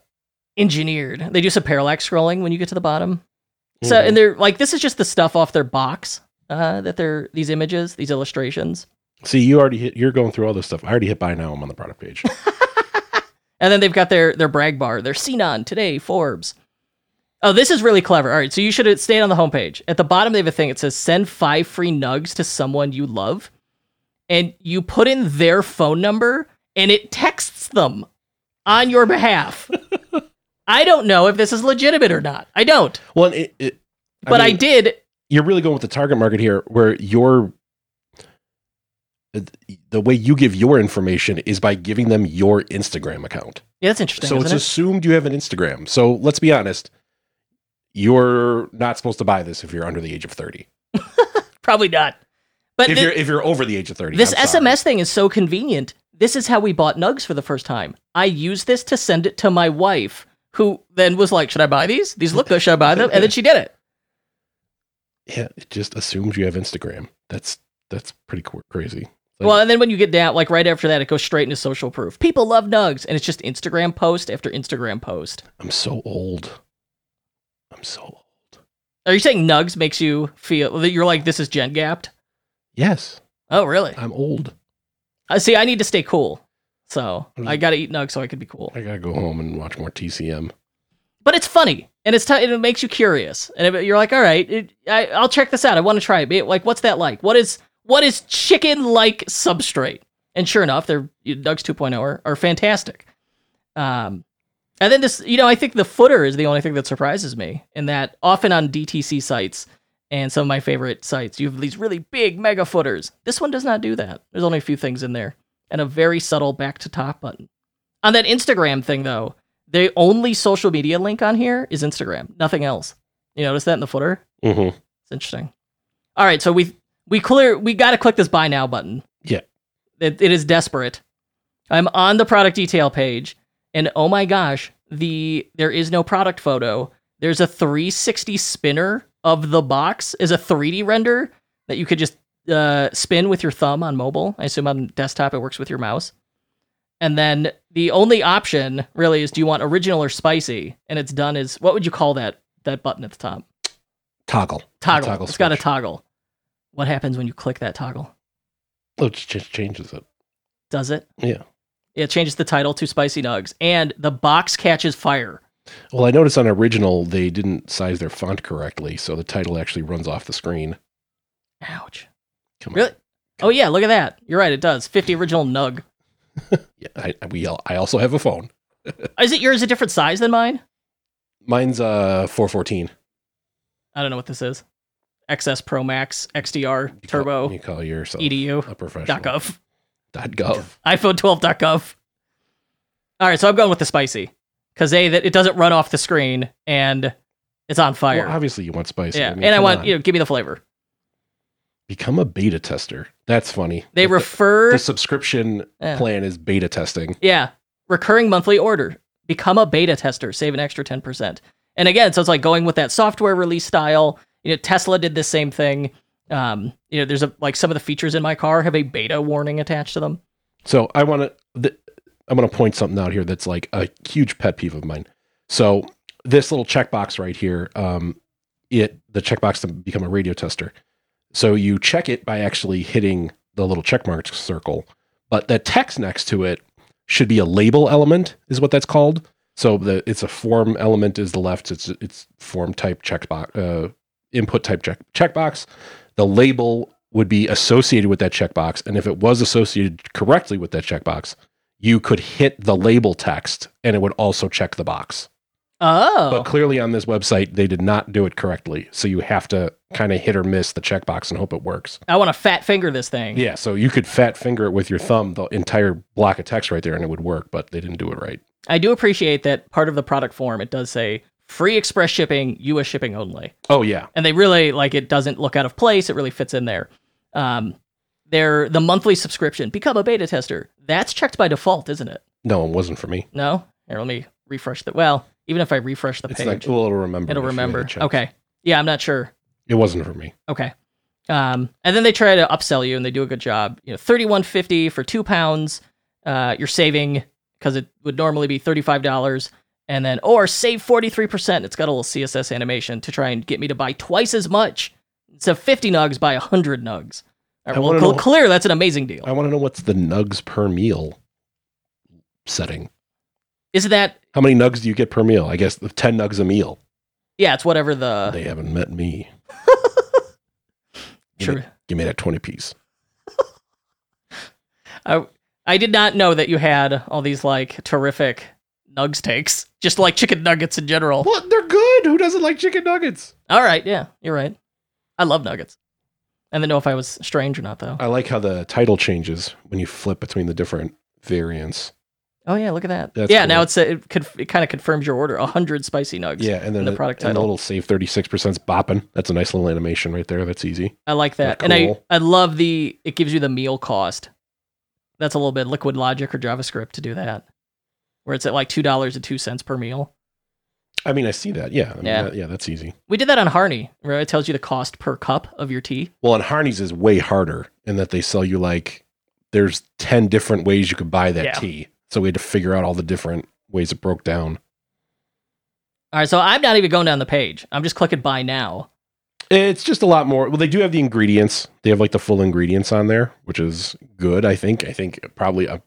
engineered. They do some parallax scrolling when you get to the bottom. So Mhm. and they're like this is just the stuff off their box uh that they're these images, these illustrations. See, you already hit you're going through all this stuff. I already hit buy now. I'm on the product page. [laughs] And then they've got their their brag bar, their Xenon today, Forbes. Oh, this is really clever. All right, so you should stay on the homepage. At the bottom, they have a thing. It says send five free nugs to someone you love, and you put in their phone number, and it texts them on your behalf. [laughs] I don't know if this is legitimate or not. I don't. well, it, it but I did. You're really going with the target market here, where your uh, the way you give your information is by giving them your Instagram account. Yeah, that's interesting. so it's it? assumed you have an Instagram. So let's be honest. You're not supposed to buy this if you're under the age of 30. [laughs] Probably not. But If you're if you're over the age of 30. this. SMS thing is so convenient. This is how we bought Nuggs for the first time. I used this to send it to my wife, who then was like, "Should I buy these? These look good. Should I buy them?" And then she did it. Yeah, it just assumes you have Instagram. That's that's pretty crazy. Like- Well, and then when you get down, like right after that, it goes straight into social proof. People love Nuggs, and it's just Instagram post after Instagram post. I'm so old. I'm so old. Are you saying Nuggs makes you feel that you're like this is gen gapped? Yes, Oh, really? I'm old. I see. I need to stay cool, so Mm. I got to eat Nuggs so I can be cool. I gotta go home and watch more TCM. But it's funny, and it's t- it makes you curious, and it- you're like, all right, it, I, I'll check this out. I want to try it. Like, what's that like? What is what is chicken like substrate? And sure enough, their Nuggs 2.0 are, are fantastic. Um, and then this, you know, I think the footer is the only thing that surprises me, in that often on DTC sites and some of my favorite sites, you have these really big mega footers. This one does not do that. There's only a few things in there, and a very subtle back to top button. On that Instagram thing, though, the only social media link on here is Instagram, nothing else. You notice that in the footer? Mm-hmm. It's interesting. All right, so we we clear we got to click this buy now button. Yeah. It, it is desperate. I'm on the product detail page and oh my gosh, the there is no product photo. There's a 360 spinner of the box is a 3D render that you could just uh, spin with your thumb on mobile. I assume on desktop it works with your mouse. And then the only option really is do you want original or spicy? And it's done is what would you call that that button at the top? Toggle. Toggle. Toggle it's got a toggle. What happens when you click that toggle? Oh, it just changes it. Does it? Yeah. It changes the title to Spicy Nuggs, and the box catches fire. Well, I noticed on original they didn't size their font correctly, so the title actually runs off the screen. Ouch. Come on. Really? Oh yeah, look at that. You're right. It does. 50 original Nug. [laughs] Yeah, I, we all, I also have a phone. [laughs] Is it yours a different size than mine? Mine's uh 414. I don't know what this is. XS Pro Max XDR You call- Turbo you call yourself EDU a professional. .gov Dot gov. iPhone 12.gov. All right, so I'm going with the spicy because a that it doesn't run off the screen and it's on fire. Well, obviously you want spicy. yeah, mean, and I want on. you know give me the flavor. become a beta tester. That's funny. They The- refer the subscription Yeah. plan is beta testing. Yeah. Recurring monthly order. Become a beta tester. Save an extra 10%. And again, so it's like going with that software release style. You know, Tesla did the same thing. Um, you know, there's a like some of the features in my car have a beta warning attached to them. So I want to. I'm going to point something out here that's like a huge pet peeve of mine. So this little checkbox right here, um, it the checkbox to become a radio tester. So you check it by actually hitting the little checkmark circle, but the text next to it should be a label element, is what that's called. So the it's a form element is the left. It's it's form type checkbox, uh, input type check checkbox. The label would be associated with that checkbox, and if it was associated correctly with that checkbox, you could hit the label text, and it would also check the box. Oh. But clearly on this website, they did not do it correctly. So you have to kind of hit or miss the checkbox and hope it works. I want to fat finger this thing. Yeah, so you could fat finger it with your thumb, the entire block of text right there, and it would work, but they didn't do it right. I do appreciate that part of the product form it does say free express shipping, US shipping only. Oh, yeah. and they really like it doesn't look out of place. It really fits in there. Um they're the monthly subscription become a beta tester. That's checked by default isn't it? No, it wasn't for me. no? Here let me refresh the well even if i refresh the It's page like, well, it'll remember. it'll remember. okay. Yeah i'm not sure. It wasn't for me. okay. Um and then they try to upsell you and they do a good job. You know 3150 for two pounds uh you're saving because it would normally be $35 and then or save 43% it's got a little css animation to try and get me to buy twice as much so 50 nugs buy 100 nugs All right, I well, know- clear that's an amazing deal I want to know what's the nugs per meal setting. is that How many nugs do you get per meal? I guess the 10 nugs a meal. yeah it's whatever the they haven't met me. [laughs] Give sure me, give me that 20 piece. [laughs] I, I did not know that you had all these like terrific Nuggs takes, just like chicken nuggets in general. What? They're good. Who doesn't like chicken nuggets? All right, yeah, you're right. I love nuggets. I didn't know if I was strange or not, though. I like how the title changes when you flip between the different variants. Oh yeah, look at that. That's yeah, cool. now it's a, it, could, it kind of confirms your order. hundred spicy nugs. Yeah, and then the the, product and the title. little save thirty six percent bopping. That's a nice little animation right there. That's easy. I like that, Yeah, and I. I love the it gives you the meal cost. That's a little bit Liquid Logic or JavaScript to do that, where it's at like two dollars and two cents per meal. I mean, I see that. Yeah, I mean, Yeah. that- yeah, that's easy. We did that on Harney, where it tells you the cost per cup of your tea. Well, and Harney's is way harder in that they sell you like there's ten different ways you could buy that Yeah. tea. So we had to figure out all the different ways it broke down. All right, so I'm not even going down the page. I'm just clicking buy now. It's just a lot more. Well, they do have the ingredients. They have like the full ingredients on there, which is good. I think. I think probably. Uh,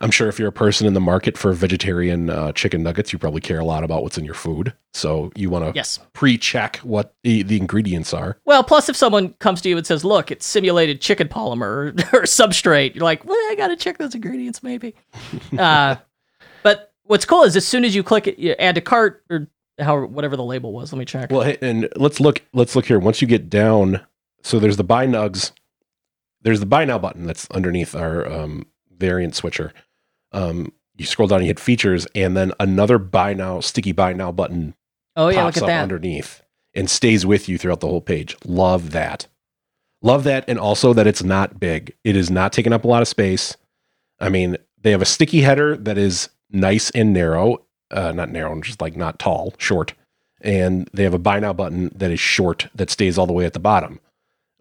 I'm sure if you're a person in the market for vegetarian uh, chicken nuggets, you probably care a lot about what's in your food. So you want to Yes. pre-check what the, the ingredients are. Well, plus if someone comes to you and says, "Look, it's simulated chicken polymer [laughs] or substrate," you're like, "Well, I got to check those ingredients, maybe." [laughs] uh, but what's cool is as soon as you click it, you add to cart or how whatever the label was. Let me check. Well, hey, and let's look. Let's look here. Once you get down, so there's the buy nugs. There's the buy now button that's underneath our um, variant switcher. Um, you scroll down, you hit features, and then another buy now sticky buy now button oh yeah, look at up that. underneath and stays with you throughout the whole page. Love that. Love that, and also that it's not big. It is not taking up a lot of space. I mean, they have a sticky header that is nice and narrow, uh, not narrow, just like not tall, short, and they have a buy now button that is short that stays all the way at the bottom,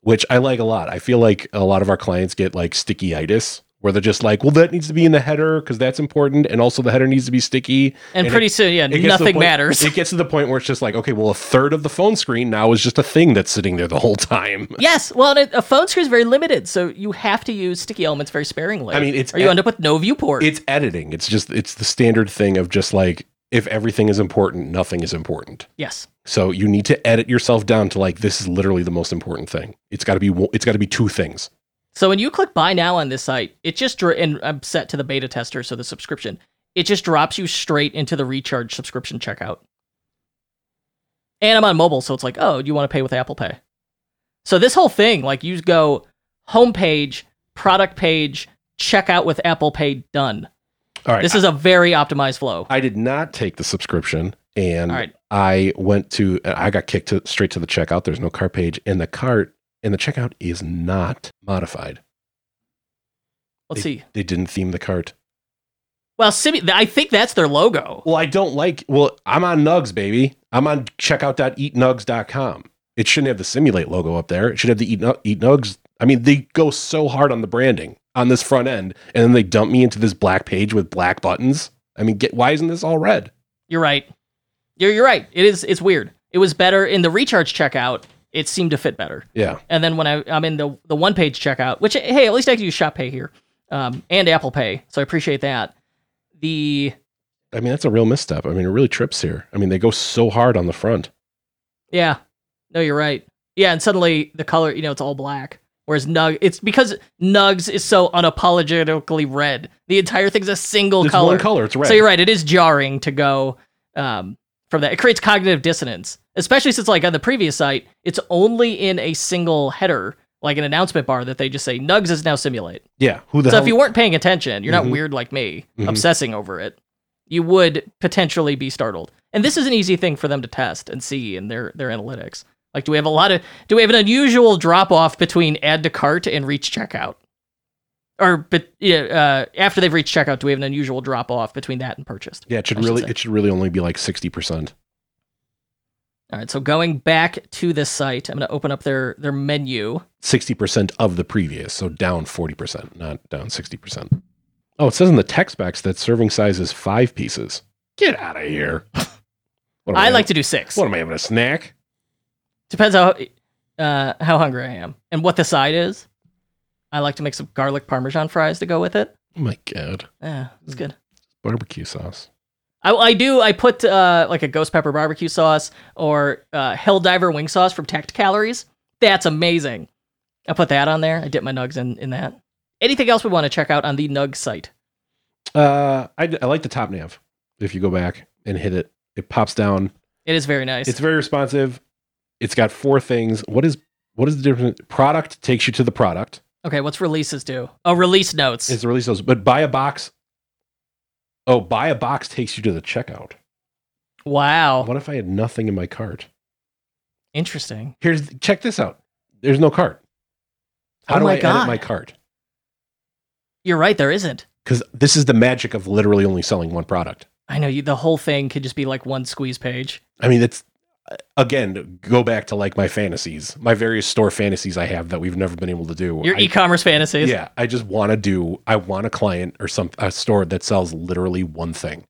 which I like a lot. I feel like a lot of our clients get like sticky-itis. Where they're just like, well, that needs to be in the header because that's important, and also the header needs to be sticky. and, and pretty soon, yeah, it to the nothing point- matters. It gets to the point where it's just like, okay, well, a third of the phone screen now is just a thing that's sitting there the whole time. [laughs] yes, well, a phone screen is very limited, so you have to use sticky elements very sparingly. I mean, it's or you e- end up with no viewport. It's editing. It's just it's the standard thing of just like if everything is important, nothing is important. yes, So you need to edit yourself down to like this is literally the most important thing. It's got to be one- it's got to be two things. So when you click buy now on this site, it just and I'm set to the beta tester, so the subscription, it just drops you straight into the recharge subscription checkout. And I'm on mobile, so it's like, oh, do you want to pay with Apple Pay? So this whole thing, like you go homepage, product page, checkout with Apple Pay, done. All right. This is a very optimized flow. I did not take the subscription and right. I went to I got kicked to, straight to the checkout. There's no cart page and the cart and the checkout is not modified. Let's they, see. They didn't theme the cart. Well, Simi, I think that's their logo. Well, I don't like. Well, I'm on Nuggs, baby. I'm on checkout.eatnugs.com. It shouldn't have the simulate logo up there. It should have the eat, eat Nuggs. I mean, they go so hard on the branding on this front end, and then they dump me into this black page with black buttons. I mean, get why isn't this all red? You're right. You're you're right. It is. It's weird. It was better in the recharge checkout. It seemed to fit better. Yeah, And then when I, I'm in the the one page checkout, which hey, at least I can use Shop Pay here, um, and Apple Pay, so I appreciate that. The I mean that's a real misstep. I mean, it really trips here. I mean, they go so hard on the front. yeah, no, you're right. Yeah, and suddenly the color, you know, it's all black. Whereas Nug, it's because Nuggs is so unapologetically red. The entire thing's a single It's color. one color. It's red. So you're right. It is jarring to go um, from that. It creates cognitive dissonance, especially since, like on the previous site, it's only in a single header, like an announcement bar, that they just say Nuggs is now simulate. Yeah. Who the So hell? if you weren't paying attention, you're Mhm. not weird like me, Mhm. obsessing over it. You would potentially be startled. And this is an easy thing for them to test and see in their their analytics. Like, do we have a lot of do we have an unusual drop off between add to cart and reach checkout? Or but yeah, uh, after they've reached checkout, do we have an unusual drop off between that and purchased? yeah, it should I should really say. it should really only be like sixty percent. All right, so going back to this site, I'm going to open up their their menu. Sixty percent of the previous, so down forty percent, not down sixty percent. Oh, it says in the text box that serving size is five pieces. Get out of here. [laughs] Am I like to do six. What am I having a snack? Depends how uh, how hungry I am and what the side is. I like to make some garlic parmesan fries to go with it. Oh my god, Yeah, it's good. barbecue sauce. I, I do. I put uh, like a ghost pepper barbecue sauce or uh, Helldiver wing sauce from Tech Calories. That's amazing. I put that on there. I dip my nugs in in that. Anything else we want to check out on the Nug site? Uh, I, I like the top nav. if you go back and hit it. It pops down. It is very nice. It's very responsive. It's got four things. What is what is the difference? Product takes you to the product. okay, what's releases do? Oh, release notes. It's release those, but buy a box. Oh, buy a box takes you to the checkout. wow. What if I had nothing in my cart? Interesting. Here's check this out. There's no cart. How Oh do I God. edit my cart? You're right, there isn't. Because this is the magic of literally only selling one product. I know you the whole thing could just be like one squeeze page. I mean, it's again go back to like my fantasies, my various store fantasies I have that we've never been able to do. Your I- e-commerce fantasies. Yeah, I just want to do. I want a client or some a store that sells literally one thing,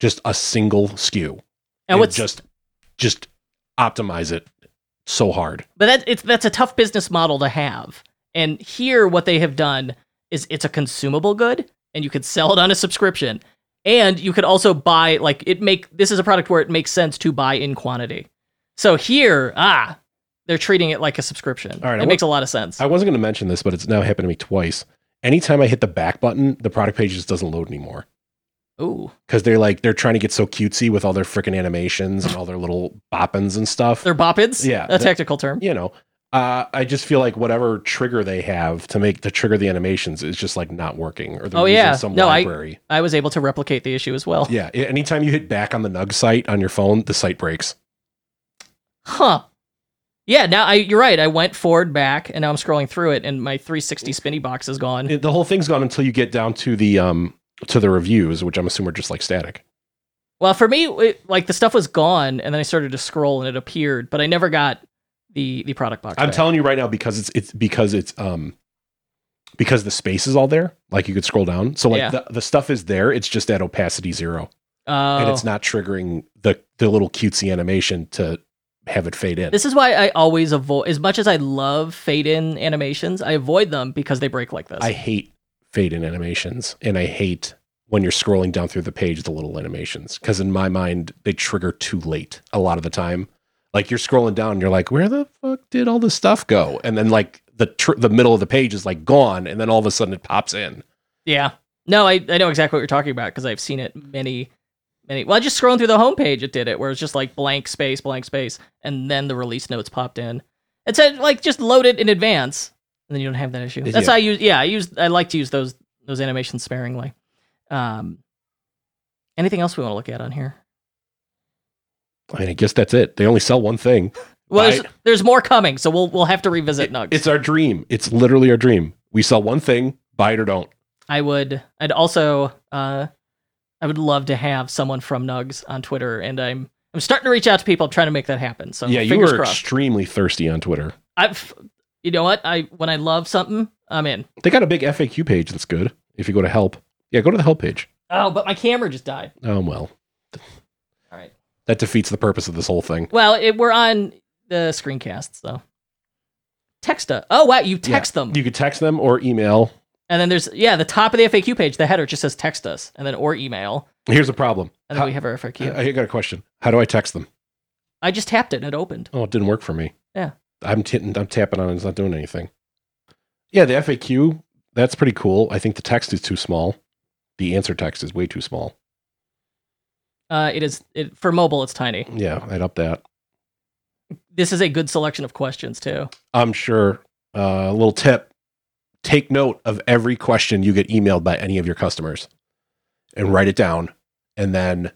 just a single SKU, And what's just just optimize it so hard. But that it's that's a tough business model to have. And here what they have done is it's a consumable good and you could sell it on a subscription. And you could also buy like it make this is a product where it makes sense to buy in quantity. So here, ah, they're treating it like a subscription. All right, it makes a lot of sense. I wasn't going to mention this, but it's now happened to me twice. Anytime I hit the back button, the product page just doesn't load anymore Ooh. because they're like they're trying to get so cutesy with all their freaking animations and all their little boppins and stuff. They're boppids? Yeah, A technical term. you know, uh, I just feel like whatever trigger they have to make to trigger the animations is just like not working, or they're Oh, using yeah. some No, library. I was able to replicate the issue as well. Yeah, anytime you hit back on the Nug site on your phone, the site breaks. Huh. Yeah, now I you're right. I went forward back and now I'm scrolling through it and my 360 spinny box is gone. The whole thing's gone until you get down to the um to the reviews, which I'm assuming are just like static. Well, for me, it, like the stuff was gone, and then I started to scroll, and it appeared, but I never got the the product box. I'm telling you right now because it's it's because it's um because the space is all there. Like you could scroll down, so like Yeah. the, the stuff is there. It's just at opacity zero, Oh. and it's not triggering the the little cutesy animation to have it fade in. This is why I always avoid, as much as I love fade in animations, I avoid them because they break like this. I hate fade in animations, and I hate when you're scrolling down through the page the little animations because in my mind they trigger too late a lot of the time. Like you're scrolling down, and you're like, where the fuck did all this stuff go? And then like the tr- the middle of the page is like gone, and then all of a sudden it pops in. yeah. No, I, I know exactly what you're talking about because I've seen it many, many. Well, I just scrolling through the homepage, it did it where it's just like blank space, blank space, and then the release notes popped in. It said like just load it in advance, and then you don't have that issue. That's Yeah. how I use. Yeah, I use. I like to use those those animations sparingly. Um, anything else we want to look at on here? I mean, I guess that's it. They only sell one thing. Well, there's, there's more coming, so we'll we'll have to revisit Nuggs. It's our dream. It's literally our dream. We sell one thing, buy it or don't. I would. I'd also. Uh, I would love to have someone from Nuggs on Twitter, and I'm I'm starting to reach out to people, I'm trying to make that happen. So yeah, you were crossed. extremely thirsty on Twitter. I've. You know what? I when I love something, I'm in. They got a big FAQ page that's good. If you go to help, yeah, go to the help page. Oh, but my camera just died. Oh well. That defeats the purpose of this whole thing. Well, it, we're on the screencasts though. Text us. Oh wow, you text them, You could text them or email. and then there's yeah, the top of the FAQ page, the header just says text us, and then or email, Here's the problem. and then How- we have our FAQ. I, I got a question. How do I text them? I just tapped it and it opened. Oh, it didn't work for me. Yeah. I'm t- I'm tapping on it. It's not doing anything. Yeah, the FAQ that's pretty cool. I think the text is too small. The answer text is way too small. Uh, it is it, for mobile. It's tiny. Yeah, I'd up that. This is a good selection of questions too. I'm sure. Uh, a little tip: take note of every question you get emailed by any of your customers, and write it down. And then,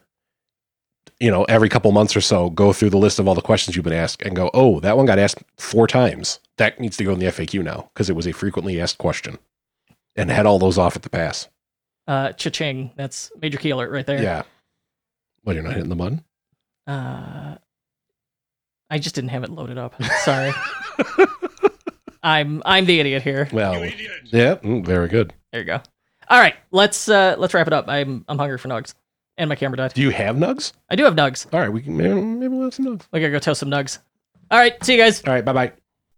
you know, every couple months or so, go through the list of all the questions you've been asked, and go, "Oh, that one got asked four times. That needs to go in the FAQ now because it was a frequently asked question." And head all those off at the pass. Uh, cha-ching. That's major key alert right there. Yeah. Well, you're not hitting the button. Uh, I just didn't have it loaded up. Sorry. [laughs] I'm I'm the idiot here. Well, yeah, mm, very good. There you go. All right, let's uh let's wrap it up. I'm I'm hungry for nugs, and my camera died. Do you have nugs? I do have nugs. All right, we can maybe, maybe we'll have some nugs. We gotta go toast some nugs. All right, see you guys. All right, bye bye.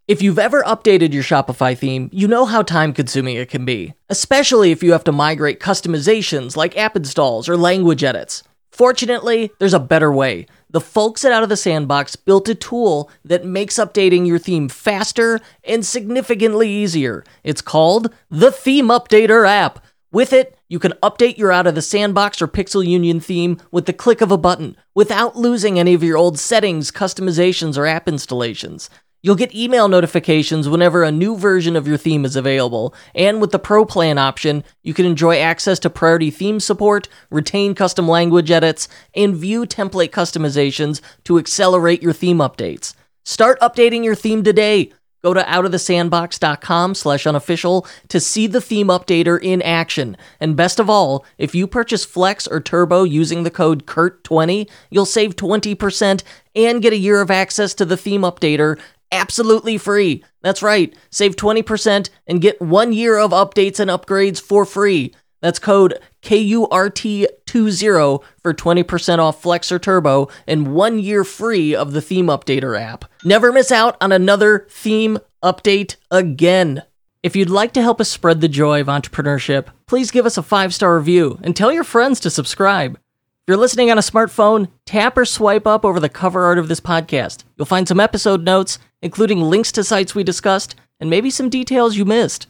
If you've ever updated your Shopify theme, you know how time consuming it can be, especially if you have to migrate customizations like app installs or language edits. Fortunately, there's a better way. The folks at Out of the Sandbox built a tool that makes updating your theme faster and significantly easier. It's called the Theme Updater app. With it, You can update your Out of the Sandbox or Pixel Union theme with the click of a button without losing any of your old settings, customizations, or app installations. You'll get email notifications whenever a new version of your theme is available, and with the Pro Plan option, you can enjoy access to priority theme support, retain custom language edits, and view template customizations to accelerate your theme updates. Start updating your theme today. Go to outofthesandbox.com slash unofficial to see the theme updater in action. And best of all, if you purchase Flex or Turbo using the code KURT20, you'll save 20% and get a year of access to the theme updater absolutely free. That's right, save 20% and get one year of updates and upgrades for free. That's code KURT20 for 20% off Flex or Turbo and one year free of the Theme Updater app. Never miss out on another theme update again. If you'd like to help us spread the joy of entrepreneurship, please give us a five star review and tell your friends to subscribe. If you're listening on a smartphone, tap or swipe up over the cover art of this podcast. You'll find some episode notes, including links to sites we discussed, and maybe some details you missed.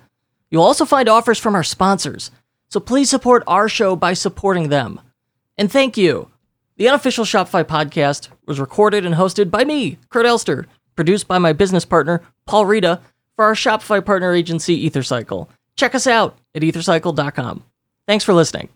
You'll also find offers from our sponsors. So please support our show by supporting them. And thank you. The unofficial Shopify podcast was recorded and hosted by me, Kurt Elster, produced by my business partner, Paul Reda, for our Shopify partner agency, EtherCycle. Check us out at ethercycle.com. Thanks for listening.